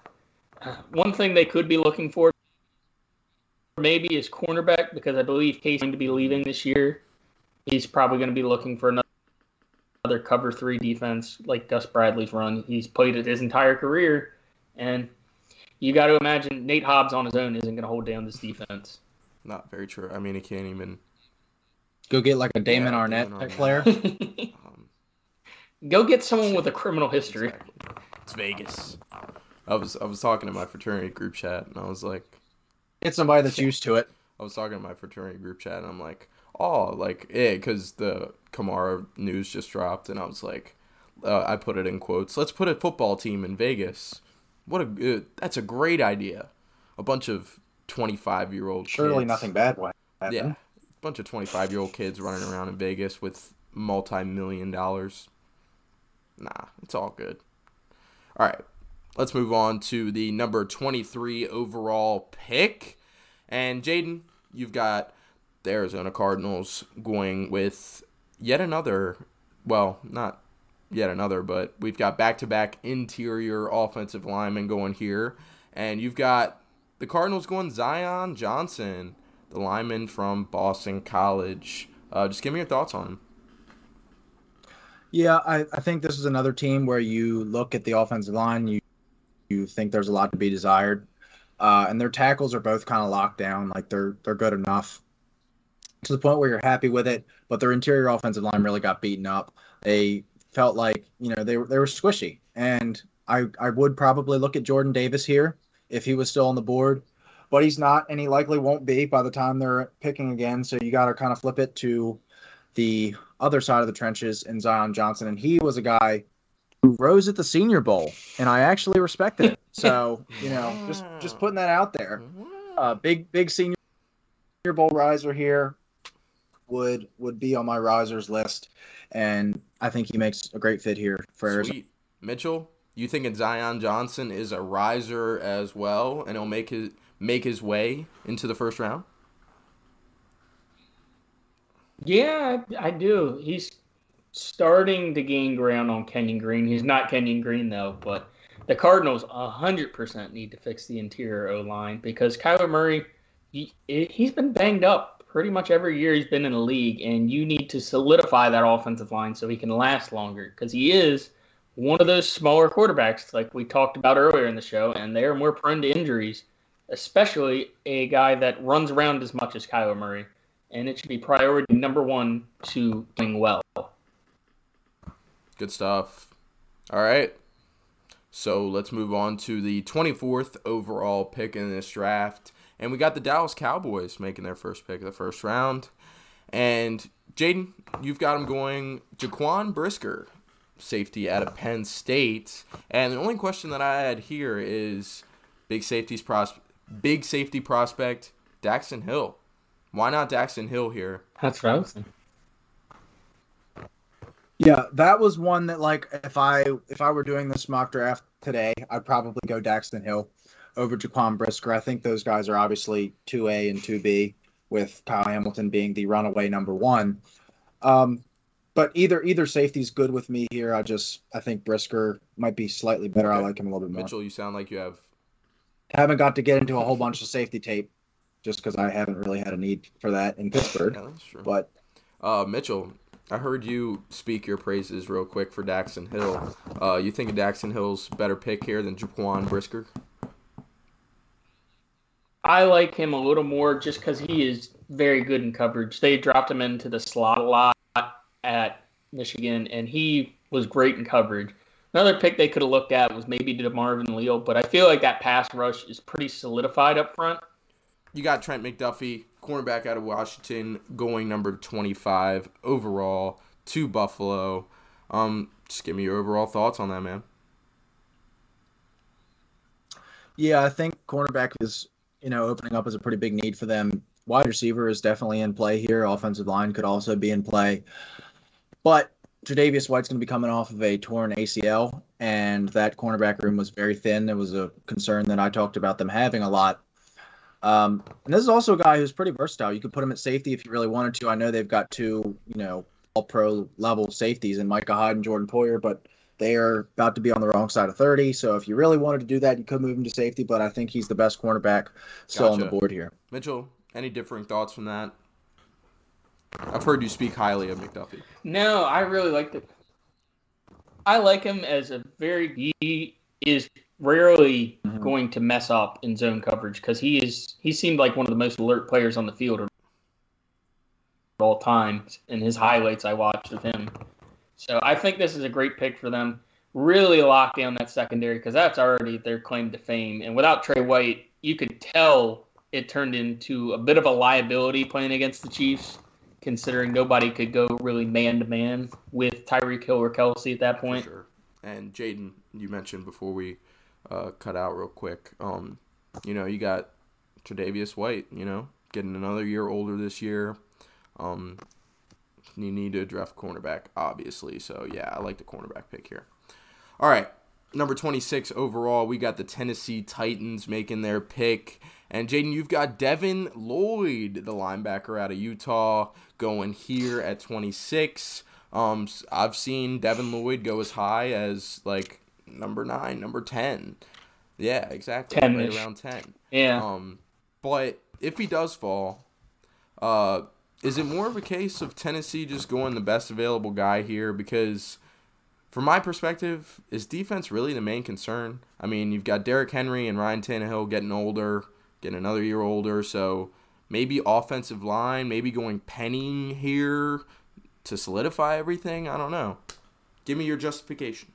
One thing they could be looking for maybe is cornerback because I believe Case is going to be leaving this year. He's probably going to be looking for another, another cover three defense like Gus Bradley's run. He's played it his entire career, and you got to imagine Nate Hobbs on his own isn't going to hold down this defense. Not very true. I mean, he can't even go get like a Damon yeah, Arnette Damon Arnette. player. *laughs* go get someone with a criminal history. Exactly. It's Vegas. I was I was talking to my fraternity group chat, and I was like, Get somebody that's used to it. I was talking to my fraternity group chat, and I'm like, oh, like, yeah, because the Kamara news just dropped, and I was like, uh, I put it in quotes. Let's put a football team in Vegas. What a good. That's a great idea. A bunch of 25 year old. Surely kids. nothing bad way. Yeah, a bunch of 25 year old kids running around in Vegas with multi million dollars. Nah, it's all good. All right, let's move on to the number 23 overall pick. And Jaden, you've got the Arizona Cardinals going with yet another, well, not yet another, but we've got back to back interior offensive linemen going here. And you've got the Cardinals going Zion Johnson, the lineman from Boston College. Uh, just give me your thoughts on him. Yeah, I, I think this is another team where you look at the offensive line, you you think there's a lot to be desired. Uh, and their tackles are both kind of locked down, like they're they're good enough to the point where you're happy with it. But their interior offensive line really got beaten up. They felt like you know they were they were squishy, and I I would probably look at Jordan Davis here if he was still on the board, but he's not, and he likely won't be by the time they're picking again. So you got to kind of flip it to the other side of the trenches in Zion Johnson, and he was a guy who rose at the Senior Bowl, and I actually respected it. So *laughs* you know, just just putting that out there. Uh, big big Senior Bowl riser here would would be on my risers list, and I think he makes a great fit here for Sweet. Arizona. Mitchell, you think Zion Johnson is a riser as well, and he'll make his make his way into the first round? Yeah, I, do. He's starting to gain ground on Kenyon Green. He's not Kenyon Green though, but the Cardinals 100% need to fix the interior O line because Kyler Murray, he, he's been banged up pretty much every year he's been in the league, and you need to solidify that offensive line so he can last longer because he is one of those smaller quarterbacks like we talked about earlier in the show, and they are more prone to injuries, especially a guy that runs around as much as Kyler Murray. And it should be priority number one to playing well. Good stuff. All right. So let's move on to the 24th overall pick in this draft. And we got the Dallas Cowboys making their first pick of the first round. And Jaden, you've got them going Jaquan Brisker, safety out of Penn State. And the only question that I had here is big safety's pros- big safety prospect Daxton Hill. Why not Daxton Hill here? That's what I was thinking. Yeah, that was one that like if I if I were doing this mock draft today, I'd probably go Daxton Hill over Jaquan Brisker. I think those guys are obviously two A and two B, with Kyle Hamilton being the runaway number one. Um, but either either safety's good with me here. I just I think Brisker might be slightly better. I like him a little bit more. Mitchell, you sound like you have. Haven't got to get into a whole bunch of safety tape, just because I haven't really had a need for that in Pittsburgh. Yeah, that's true. But Uh, Mitchell, I heard you speak your praises real quick for Daxton Hill. Uh, you think of Daxton Hill's better pick here than Jaquan Brisker? I like him a little more just because he is very good in coverage. They dropped him into the slot a lot at Michigan, and he was great in coverage. Another pick they could have looked at was maybe DeMarvin Leal, but I feel like that pass rush is pretty solidified up front. You got Trent McDuffie, cornerback out of Washington, going number 25 overall to Buffalo. Um, just give me your overall thoughts on that, man. yeah, I think cornerback is you know opening up as a pretty big need for them. Wide receiver is definitely in play here. Offensive line could also be in play, but Tre'Davious White's going to be coming off of a torn ACL, and that cornerback room was very thin. It was a concern that I talked about them having a lot. Um, and this is also a guy who's pretty versatile. You could put him at safety if you really wanted to. I know they've got two, you know, all pro level safeties in Micah Hyde and Jordan Poyer, but they are about to be on the wrong side of 30. So if you really wanted to do that, you could move him to safety, but I think he's the best cornerback still on the board here. Mitchell, any differing thoughts from that? I've heard you speak highly of McDuffie. No, I really like the. I like him as a very. He is rarely Mhm. going to mess up in zone coverage because he is. He seemed like one of the most alert players on the field at all times in his highlights I watched of him. So I think this is a great pick for them. Really lock down that secondary because that's already their claim to fame. And without Trey White, you could tell it turned into a bit of a liability playing against the Chiefs considering nobody could go really man to man with Tyreek Hill or Kelce at that For point. sure. And Jaden, you mentioned before we uh, cut out real quick. Um, you know, you got Tre'Davious White. You know, getting another year older this year. Um, you need to draft cornerback, obviously. So yeah, I like the cornerback pick here. All right, number twenty six overall, we got the Tennessee Titans making their pick. And Jaden, you've got Devin Lloyd, the linebacker out of Utah, going here at 26. Um, I've seen Devin Lloyd go as high as like number nine, number 10. Yeah, exactly. Right 10-ish. around 10. Yeah. Um, but if he does fall, uh, is it more of a case of Tennessee just going the best available guy here? Because from my perspective, is defense really the main concern? I mean, you've got Derrick Henry and Ryan Tannehill getting older, getting another year older, so maybe offensive line, maybe going Penny here to solidify everything. I don't know. Give me your justification.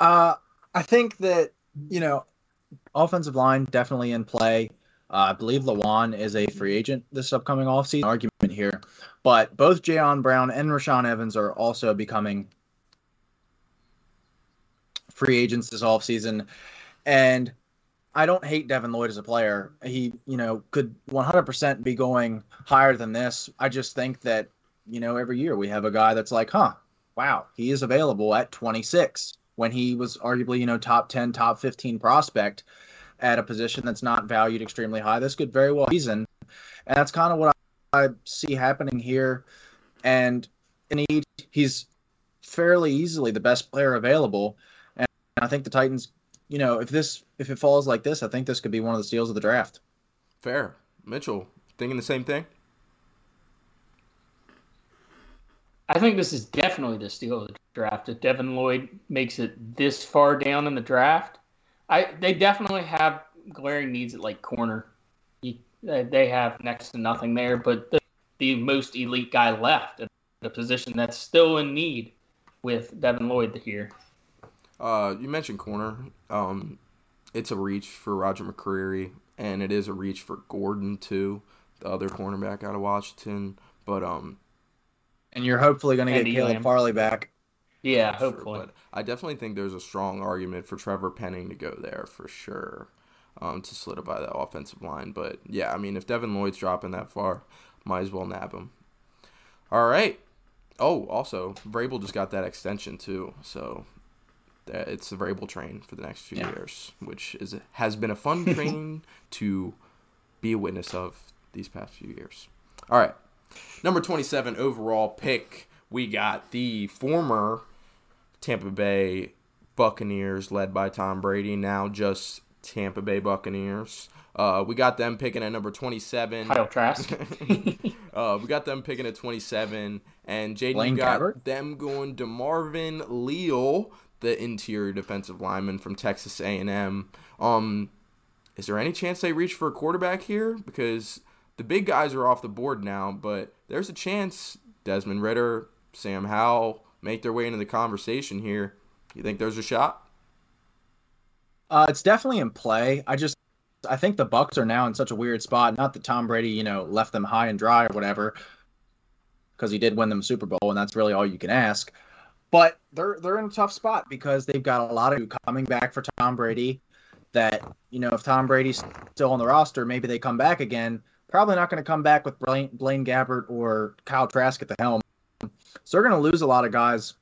Uh, I think that you know, offensive line definitely in play. Uh, I believe Lewan is a free agent this upcoming offseason. Argument here, but both Jayon Brown and Rashaan Evans are also becoming free agents this offseason, and I don't hate Devin Lloyd as a player. He, you know, could 100% be going higher than this. I just think that, you know, every year we have a guy that's like, huh, wow, he is available at 26 when he was arguably, you know, top 10, top 15 prospect at a position that's not valued extremely high. This could very well be season. And that's kind of what I, I see happening here. And and he, he's fairly easily the best player available. And I think the Titans, you know, if this if it falls like this, I think this could be one of the steals of the draft. Fair. Mitchell, thinking the same thing? I think this is definitely the steal of the draft. If Devin Lloyd makes it this far down in the draft, I they definitely have glaring needs at like corner. You, they have next to nothing there, but the, the most elite guy left at the position that's still in need with Devin Lloyd here. Uh, you mentioned corner. Um, it's a reach for Roger McCreary, and it is a reach for Gordon too, the other cornerback out of Washington. But um, And you're hopefully going to get Caleb Lamb. Farley back. Yeah, sure, hopefully. but I definitely think there's a strong argument for Trevor Penning to go there for sure, um, to solidify that offensive line. But yeah, I mean, if Devin Lloyd's dropping that far, might as well nab him. All right. Oh, also, Vrabel just got that extension too, so that it's the Vrabel train for the next few Yeah. years, which is has been a fun *laughs* train to be a witness of these past few years. All right, Number 27 overall pick, we got the former Tampa Bay Buccaneers, led by Tom Brady, now just Tampa Bay Buccaneers. Uh, we got them picking at number 27. Kyle Trask. *laughs* uh, we got them picking at 27. And Jaden, got Gabbert? them going to Marvin Leal, the interior defensive lineman from Texas A&M. Um, is there any chance they reach for a quarterback here? Because the big guys are off the board now, but there's a chance Desmond Ridder, Sam Howell make their way into the conversation here. You think there's a shot? Uh, it's definitely in play. I just I think the Bucks are now in such a weird spot. Not that Tom Brady, you know, left them high and dry or whatever, because he did win them Super Bowl, and that's really all you can ask. But they're they're in a tough spot because they've got a lot of coming back for Tom Brady. That you know, if Tom Brady's still on the roster, maybe they come back again. Probably not going to come back with Blaine, Blaine Gabbert or Kyle Trask at the helm. So they're going to lose a lot of guys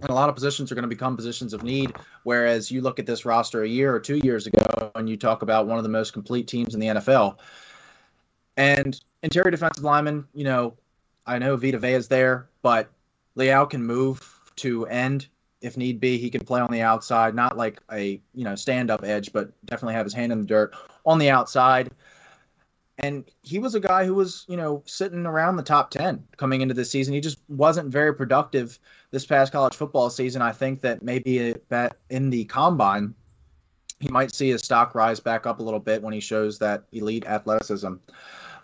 and a lot of positions are going to become positions of need. Whereas you look at this roster a year or two years ago, and you talk about one of the most complete teams in the NFL. And interior defensive lineman, you know, I know Vita Vea is there, but Leal can move to end if need be. He can play on the outside, not like a you know stand up edge, but definitely have his hand in the dirt on the outside. And he was a guy who was, you know, sitting around the top 10 coming into the season. He just wasn't very productive this past college football season. I think that maybe that in the combine, he might see his stock rise back up a little bit when he shows that elite athleticism.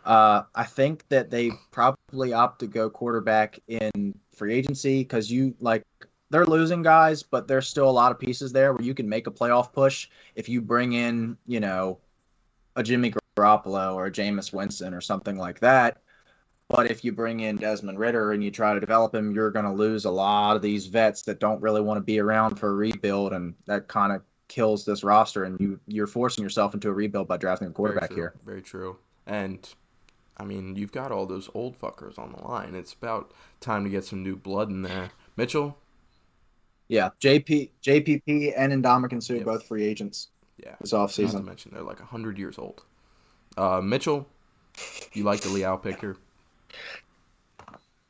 Uh, I think that they probably opt to go quarterback in free agency because you like they're losing guys, but there's still a lot of pieces there where you can make a playoff push if you bring in, you know, a Jimmy Garoppolo or Jameis Winston or something like that. But if you bring in Desmond Ridder and you try to develop him, you're going to lose a lot of these vets that don't really want to be around for a rebuild, and that kind of kills this roster. And you you're forcing yourself into a rebuild by drafting a quarterback Very here. Very true. And I mean, you've got all those old fuckers on the line. It's about time to get some new blood in there. Mitchell. Yeah, JP, JPP, and Ndamukong Suh yep. both free agents. Yeah, this offseason. Not to mention they're like hundred years old. Uh, Mitchell, you like the Leal pick here?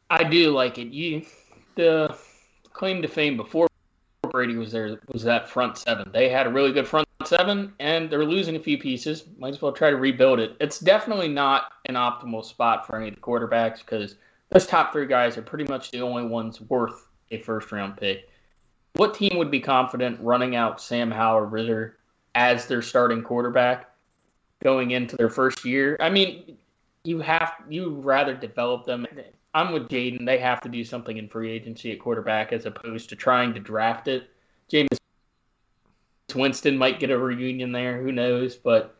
I do like it. You the claim to fame before Brady was there was that front seven. They had a really good front seven, and they're losing a few pieces. Might as well try to rebuild it. It's definitely not an optimal spot for any of the quarterbacks because those top three guys are pretty much the only ones worth a first round pick. What team would be confident running out Sam Howell Ridder as their starting quarterback going into their first year? I mean, you have you rather develop them. I'm with Jaden. They have to do something in free agency at quarterback as opposed to trying to draft it. Jameis Winston might get a reunion there. Who knows? But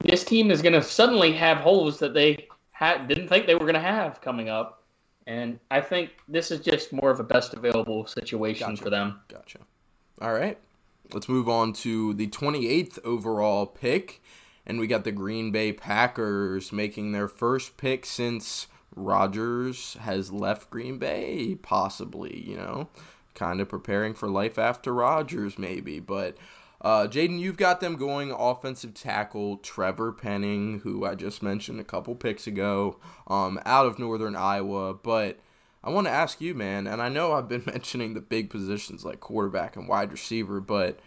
this team is going to suddenly have holes that they had, didn't think they were going to have coming up. And I think this is just more of a best available situation gotcha. for them. Gotcha. All right. Let's move on to the 28th overall pick and we got the Green Bay Packers making their first pick since Rodgers has left Green Bay, possibly, you know, kind of preparing for life after Rodgers, maybe. But uh, Jaden, you've got them going offensive tackle Trevor Penning, who I just mentioned a couple picks ago, um, out of Northern Iowa. But I want to ask you, man, and I know I've been *laughs* mentioning the big positions like quarterback and wide receiver, but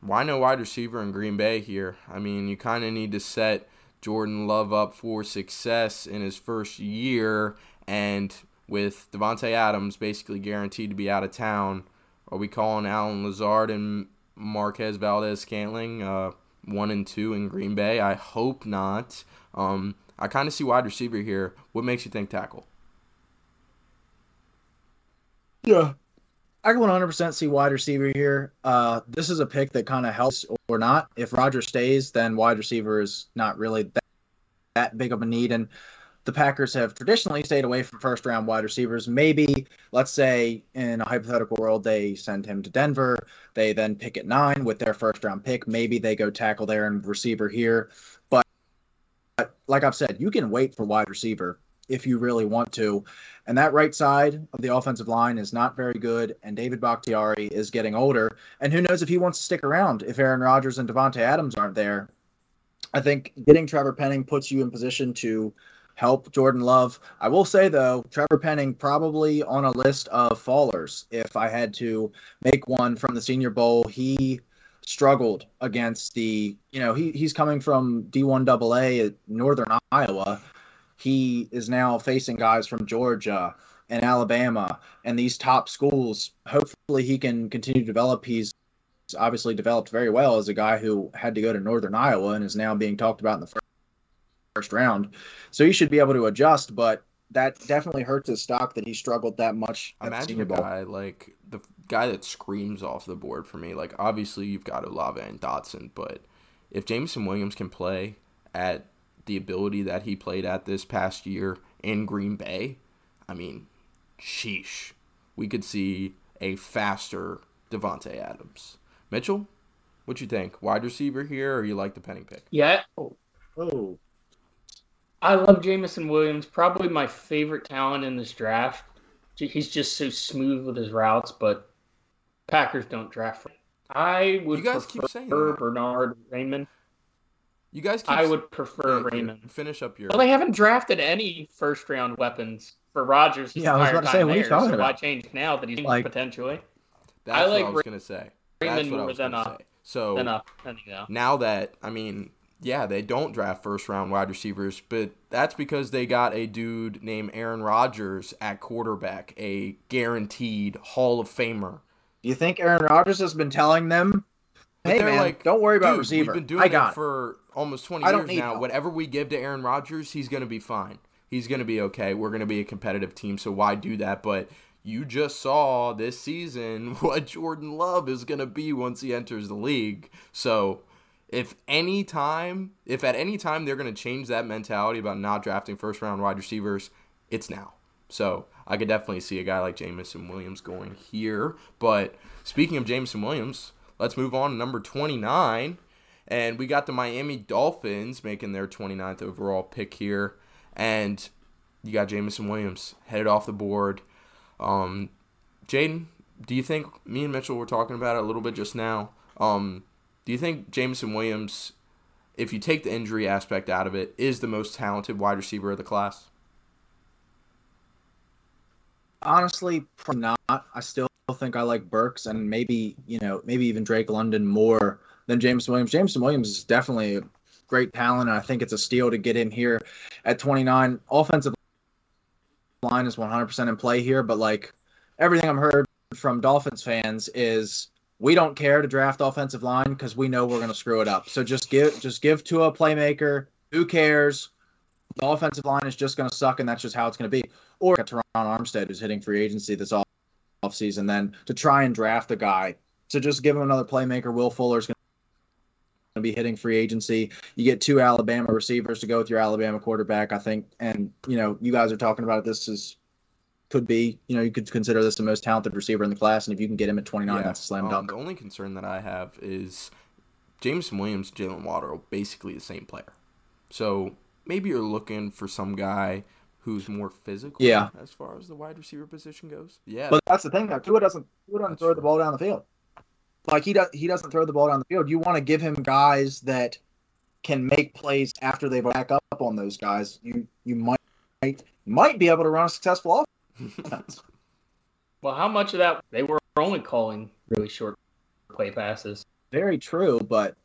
why no wide receiver in Green Bay here? I mean, you kind of need to set Jordan Love up for success in his first year, and with Davante Adams basically guaranteed to be out of town, are we calling Allen Lazard and Marquez Valdes-Scantling uh, one and two in Green Bay? I hope not. Um, I kind of see wide receiver here. What makes you think tackle? Yeah, I can 100% see wide receiver here. Uh, this is a pick that kind of helps or not. If Roger stays, then wide receiver is not really that, that big of a need. And the Packers have traditionally stayed away from first round wide receivers. Maybe, let's say, in a hypothetical world, they send him to Denver. They then pick at nine with their first round pick. Maybe they go tackle there and receiver here. But like I've said, you can wait for wide receiver if you really want to. And that right side of the offensive line is not very good. And David Bakhtiari is getting older. And who knows if he wants to stick around if Aaron Rodgers and Davante Adams aren't there. I think getting Trevor Penning puts you in position to help Jordan Love. I will say though, Trevor Penning probably on a list of fallers. If I had to make one from the Senior Bowl, he struggled against the, you know, he he's coming from D1 AA at Northern Iowa. He is now facing guys from Georgia and Alabama and these top schools. Hopefully he can continue to develop. He's obviously developed very well as a guy who had to go to Northern Iowa and is now being talked about in the first round. So he should be able to adjust, but that definitely hurts his stock that he struggled that much. Imagine a guy like the guy that screams off the board for me. Like obviously you've got Olave and Dotson, but if Jameson Williams can play at the ability that he played at this past year in Green Bay, I mean, sheesh, we could see a faster Davante Adams. Mitchell, what you think? Wide receiver here, or you like the Penning pick? Yeah. Oh. oh. I love Jameson Williams. Probably my favorite talent in this draft. He's just so smooth with his routes, but Packers don't draft. I would you guys prefer keep saying that. Bernhard Raimann. You guys, I would prefer yeah, Raimann. Finish up your. Well, they haven't drafted any first round weapons for Rodgers. Yeah, I was about to say, what are you talking so about? Why change now that he's like, potentially? That's I like what I was gonna say. That's what I was gonna say. So enough. now that I mean, yeah, they don't draft first round wide receivers, but that's because they got a dude named Aaron Rodgers at quarterback, a guaranteed Hall of Famer. Do you think Aaron Rodgers has been telling them, "Hey man, like, don't worry about receiver. We've been doing I got it for almost 20 years now. Help. Whatever we give to Aaron Rodgers, he's going to be fine. He's going to be okay. We're going to be a competitive team, so why do that? But you just saw this season *laughs* what Jordan Love is going to be once he enters the league. So, if any time, if at any time they're going to change that mentality about not drafting first round wide receivers, it's now. So, I could definitely see a guy like Jameson Williams going here. But speaking of Jameson Williams, let's move on to number 29. And we got the Miami Dolphins making their 29th overall pick here. And you got Jameson Williams headed off the board. Um, Jaden, do you think me and Mitchell were talking about it a little bit just now? Um, do you think Jameson Williams, if you take the injury aspect out of it, is the most talented wide receiver of the class? Honestly, probably not. I still think I like Burks and maybe you know maybe even Drake London more than Jameson Williams. Jameson Williams is definitely a great talent, and I think it's a steal to get him here at 29. Offensive line is 100% in play here, but like everything I'm heard from Dolphins fans is we don't care to draft offensive line because we know we're going to screw it up. So just give just give to a playmaker. Who cares? The offensive line is just going to suck, and that's just how it's going to be. Or Terron Armstead, who's hitting free agency this off offseason, then to try and draft a guy. So just give him another playmaker. Will Fuller's going to be hitting free agency. You get two Alabama receivers to go with your Alabama quarterback, I think. And you know, you guys are talking about it. This is could be, you know, you could consider this the most talented receiver in the class, and if you can get him at 29, yeah. that's a slam um, dunk. The only concern that I have is Jameson Williams, Jaylen Waddle, are basically the same player. So maybe you're looking for some guy who's more physical. Yeah. As far as the wide receiver position goes. Yeah. But that's the thing. Though. Tua doesn't Tua doesn't throw true. the ball down the field. Like he does, he doesn't throw the ball down the field. You want to give him guys that can make plays after they back up on those guys. You you might might be able to run a successful offense. *laughs* well, how much of that they were only calling really short play passes? Very true, but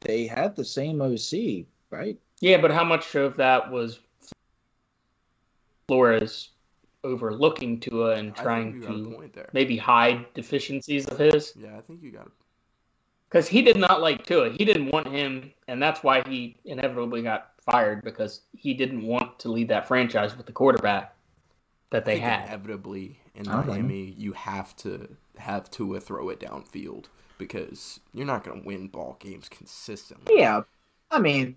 they had the same OC, right? Yeah, but how much of that was Flores overlooking Tua and trying to maybe hide deficiencies of his. Yeah, I think you got it. Because he did not like Tua. He didn't want him, and that's why he inevitably got fired because he didn't want to lead that franchise with the quarterback that they had. Inevitably, in Miami, you have to have Tua throw it downfield because you're not going to win ball games consistently. Yeah, I mean,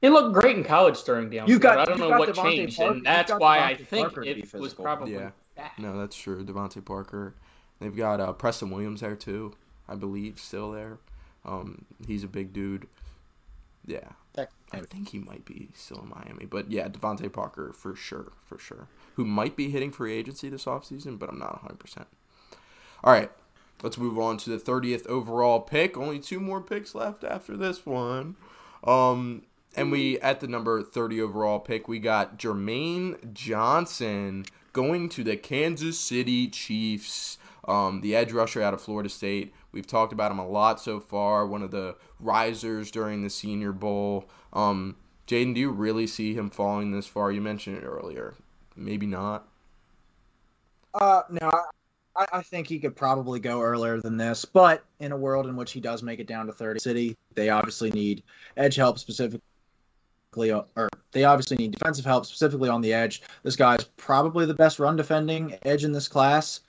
he looked great in college throwing down. You got. I don't know what Devontae changed, Parker, and that's why I think Parker it was probably. Yeah. Bad. No, that's true. DeVante Parker. They've got uh, Preston Williams there too, I believe, still there. Um, he's a big dude. Yeah, I think he might be still in Miami, but yeah, DeVante Parker for sure, for sure. Who might be hitting free agency this offseason, but I'm not 100. percent All right, let's move on to the 30th overall pick. Only two more picks left after this one. Um, and we at the number 30 overall pick, we got Jermaine Johnson going to the Kansas City Chiefs. Um, the edge rusher out of Florida State. We've talked about him a lot so far. One of the risers during the Senior Bowl. Um, Jaden, do you really see him falling this far? You mentioned it earlier. Maybe not. Uh, no, I, I think he could probably go earlier than this. But in a world in which he does make it down to 30 city, they obviously need edge help specifically, or they obviously need defensive help specifically on the edge. This guy's probably the best run defending edge in this class.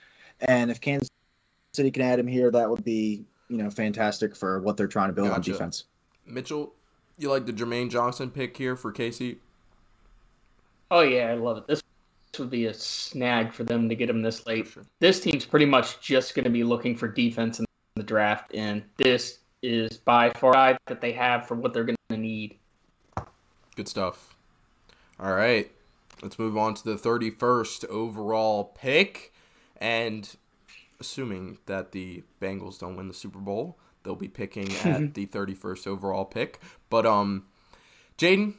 And if Kansas City can add him here, that would be, you know, fantastic for what they're trying to build gotcha. on defense. Mitchell, you like the Jermaine Johnson pick here for Casey? Oh yeah, I love it. This would be a snag for them to get him this late. Sure. This team's pretty much just going to be looking for defense in the draft, and this is by far that they have for what they're going to need. Good stuff. All right, let's move on to the 31st overall pick, and assuming that the Bengals don't win the Super Bowl, they'll be picking *laughs* at the 31st overall pick. But um, Jaden,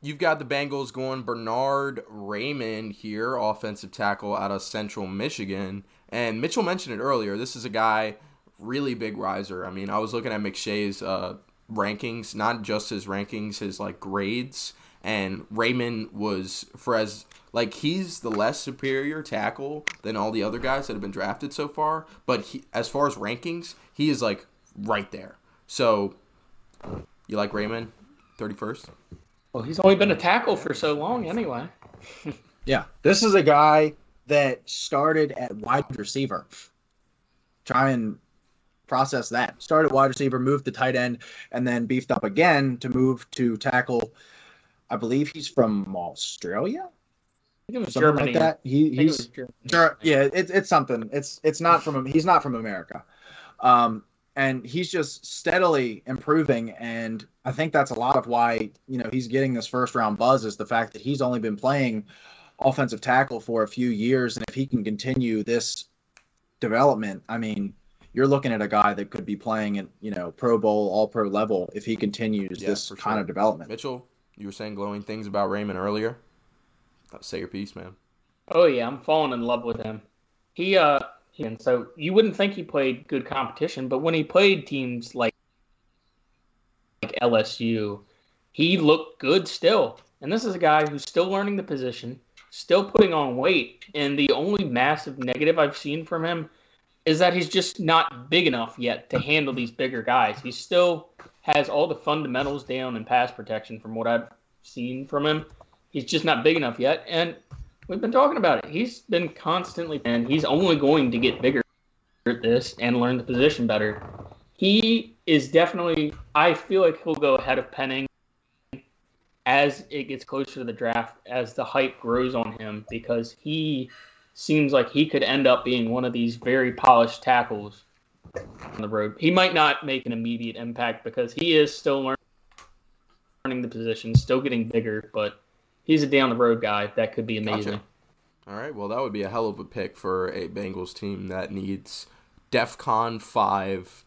You've got the Bengals going Bernhard Raimann here, offensive tackle out of Central Michigan. And Mitchell mentioned it earlier. This is a guy, really big riser. I mean, I was looking at McShay's uh, rankings, not just his rankings, his like grades. And Raimann was for as like he's the less superior tackle than all the other guys that have been drafted so far. But he, as far as rankings, he is like right there. So you like Raimann, thirty first? Well, he's only been a tackle for so long anyway. *laughs* yeah, this is a guy that started at wide receiver. Try and process that. Started wide receiver, moved to tight end, and then beefed up again to move to tackle. I believe he's from Australia. it was something Germany. like that. He, he's yeah, it's it's something. It's it's not from he's not from America. Um, and he's just steadily improving and i think that's a lot of why you know he's getting this first round buzz is the fact that he's only been playing offensive tackle for a few years and if he can continue this development i mean you're looking at a guy that could be playing at you know pro bowl all pro level if he continues yeah, this kind sure. of development mitchell you were saying glowing things about Raimann earlier say your piece man oh yeah i'm falling in love with him he uh and so you wouldn't think he played good competition, but when he played teams like like LSU, he looked good still. And this is a guy who's still learning the position, still putting on weight. And the only massive negative I've seen from him is that he's just not big enough yet to handle these bigger guys. He still has all the fundamentals down in pass protection from what I've seen from him. He's just not big enough yet. And We've been talking about it. He's been constantly, and he's only going to get bigger at this and learn the position better. He is definitely. I feel like he'll go ahead of Penning as it gets closer to the draft, as the hype grows on him, because he seems like he could end up being one of these very polished tackles on the road. He might not make an immediate impact because he is still learning the position, still getting bigger, but he's a down the road guy that could be amazing. Gotcha. All right, well that would be a hell of a pick for a Bengals team that needs DEFCON five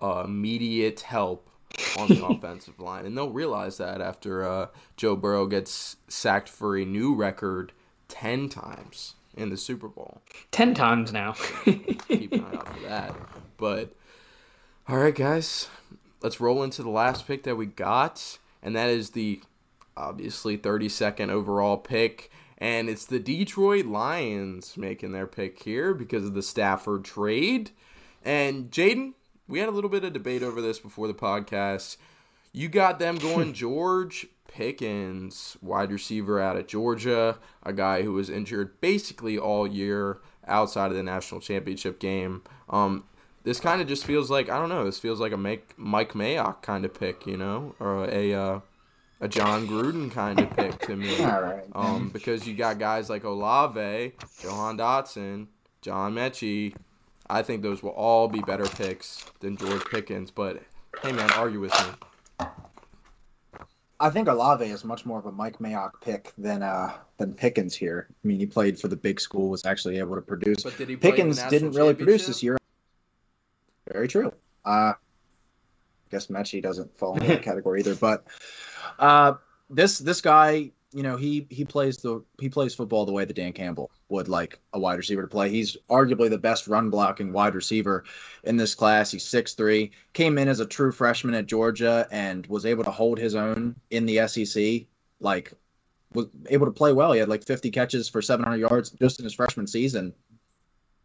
uh, immediate help on the *laughs* offensive line, and they'll realize that after uh, Joe Burrow gets sacked for a new record ten times in the Super Bowl. Ten times now. Keep an eye out for that. But all right, guys, let's roll into the last pick that we got, and that is the obviously 32nd overall pick. And it's the Detroit Lions making their pick here because of the Stafford trade. And Jaden, we had a little bit of debate over this before the podcast. You got them going *laughs* George Pickens, wide receiver out of Georgia, a guy who was injured basically all year outside of the national championship game. Um, this kind of just feels like I don't know. This feels like a Mike Mike Mayock kind of pick, you know, or a uh, a Jon Gruden kind of pick to me. *laughs* Right. Um, because you got guys like Olave, Jahan Dotson, John Metchie. I think those will all be better picks than George Pickens. But hey, man, argue with me. I think Olave is much more of a Mike Mayock pick than uh than Pickens here. I mean, he played for the big school, was actually able to produce. But did he Pickens didn't really produce this year. Very true. Uh, I guess Metchie doesn't fall in that *laughs* category either. But Uh, this this guy, you know, he he plays the he plays football the way that Dan Campbell would like a wide receiver to play. He's arguably the best run blocking wide receiver in this class. He's 6'3, came in as a true freshman at Georgia and was able to hold his own in the SEC. Like was able to play well. He had like 50 catches for 700 yards just in his freshman season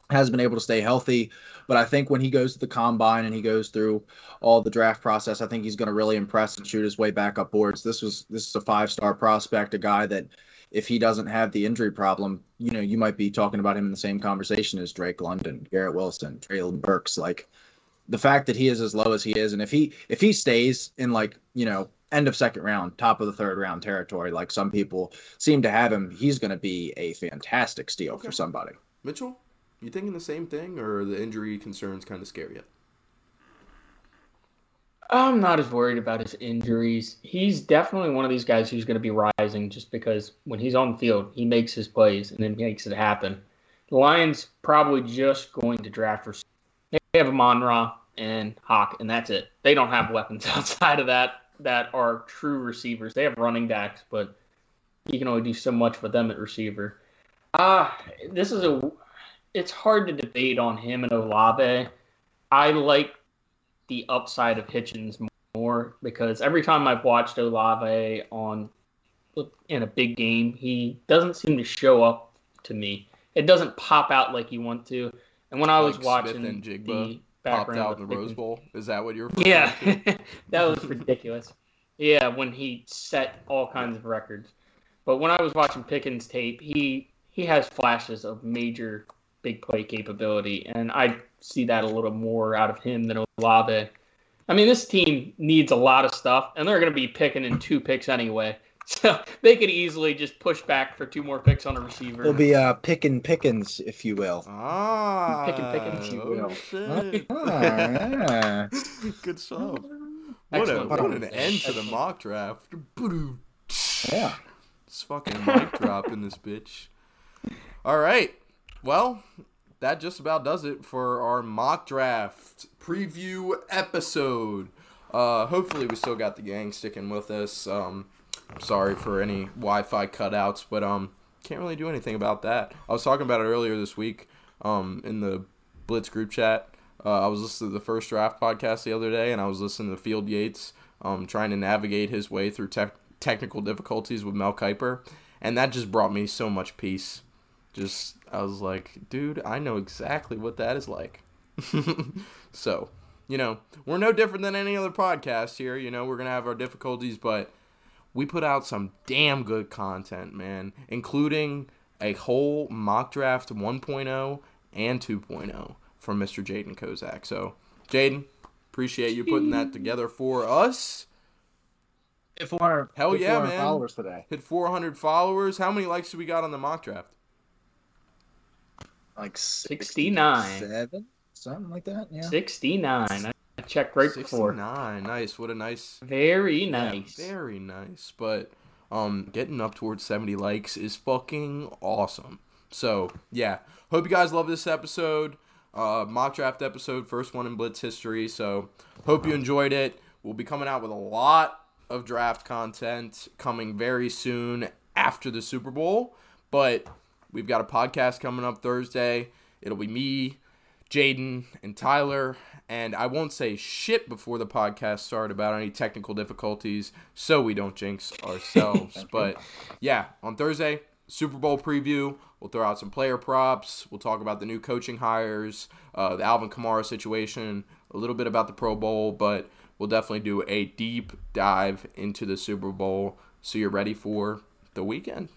has been able to stay healthy. But I think when he goes to the combine and he goes through all the draft process, I think he's going to really impress and shoot his way back up boards. This was this is a five star prospect, a guy that if he doesn't have the injury problem, you know, you might be talking about him in the same conversation as Drake London, Garrett Wilson, Treylon Burks. Like the fact that he is as low as he is, and if he if he stays in like you know end of second round, top of the third round territory, like some people seem to have him, he's going to be a fantastic steal okay. for somebody. Mitchell. You thinking the same thing, or the injury concerns kind of scare you? I'm not as worried about his injuries. He's definitely one of these guys who's going to be rising just because when he's on the field, he makes his plays and then makes it happen. The Lions probably just going to draft for. They have Amon Ra and Hock, and that's it. They don't have weapons *laughs* outside of that that are true receivers. They have running backs, but you can only do so much with them at receiver. Ah, uh, this is a it's hard to debate on him and Olave. I like the upside of Pickens more because every time I've watched Olave on in a big game, he doesn't seem to show up to me. It doesn't pop out like you want to. And when I was like watching Smith-Njigba the background popped out in the Rose Bowl, is that what you're? Yeah, *laughs* that was ridiculous. Yeah, when he set all kinds of records. But when I was watching Pickens tape, he he has flashes of major big play capability, and I see that a little more out of him than Olave. I mean, this team needs a lot of stuff, and they're going to be picking in two picks anyway. *laughs* So they could easily just push back for two more picks on a receiver. It'll be uh, picking Pickens, if you will. Ah, picking Pickens, if you will. Oh, ah, yeah. *laughs* Good stuff. *laughs* What, a, what an end to the mock draft. Yeah. It's fucking mic drop in this bitch. All right. Well, that just about does it for our mock draft preview episode. Uh, hopefully, we still got the gang sticking with us. Um, sorry for any Wi-Fi cutouts, but um, can't really do anything about that. I was talking about it earlier this week um, in the Blitz group chat. Uh, I was listening to the first draft podcast the other day, and I was listening to Field Yates um, trying to navigate his way through te- technical difficulties with Mel Kiper, and that just brought me so much peace just I was like, dude, I know exactly what that is like. *laughs* so, you know, we're no different than any other podcast here. You know, we're gonna have our difficulties, but we put out some damn good content, man, including a whole mock draft 1.0 and 2.0 from Mr. Jaden Kozak. So, Jaden, appreciate you putting that together for us. Hit 400, Hell hit yeah, 400 man. followers today. Hit 400 followers. How many likes do we got on the mock draft? Like 69. Seven, something like that. Yeah. 69. I checked right 69. before. 69. Nice. What a nice. Very nice. Yeah, very nice. But um, getting up towards 70 likes is fucking awesome. So, yeah. Hope you guys love this episode. Uh, mock draft episode, first one in Blitz history. So, hope you enjoyed it. We'll be coming out with a lot of draft content coming very soon after the Super Bowl. But We've got a podcast coming up Thursday. It'll be me, Jaden, and Tyler. And I won't say shit before the podcast start about any technical difficulties so we don't jinx *laughs* ourselves. but yeah, on Thursday, Super Bowl preview. We'll throw out some player props. We'll talk about the new coaching hires, uh, the Alvin Kamara situation, a little bit about the Pro Bowl, but we'll definitely do a deep dive into the Super Bowl so you're ready for the weekend.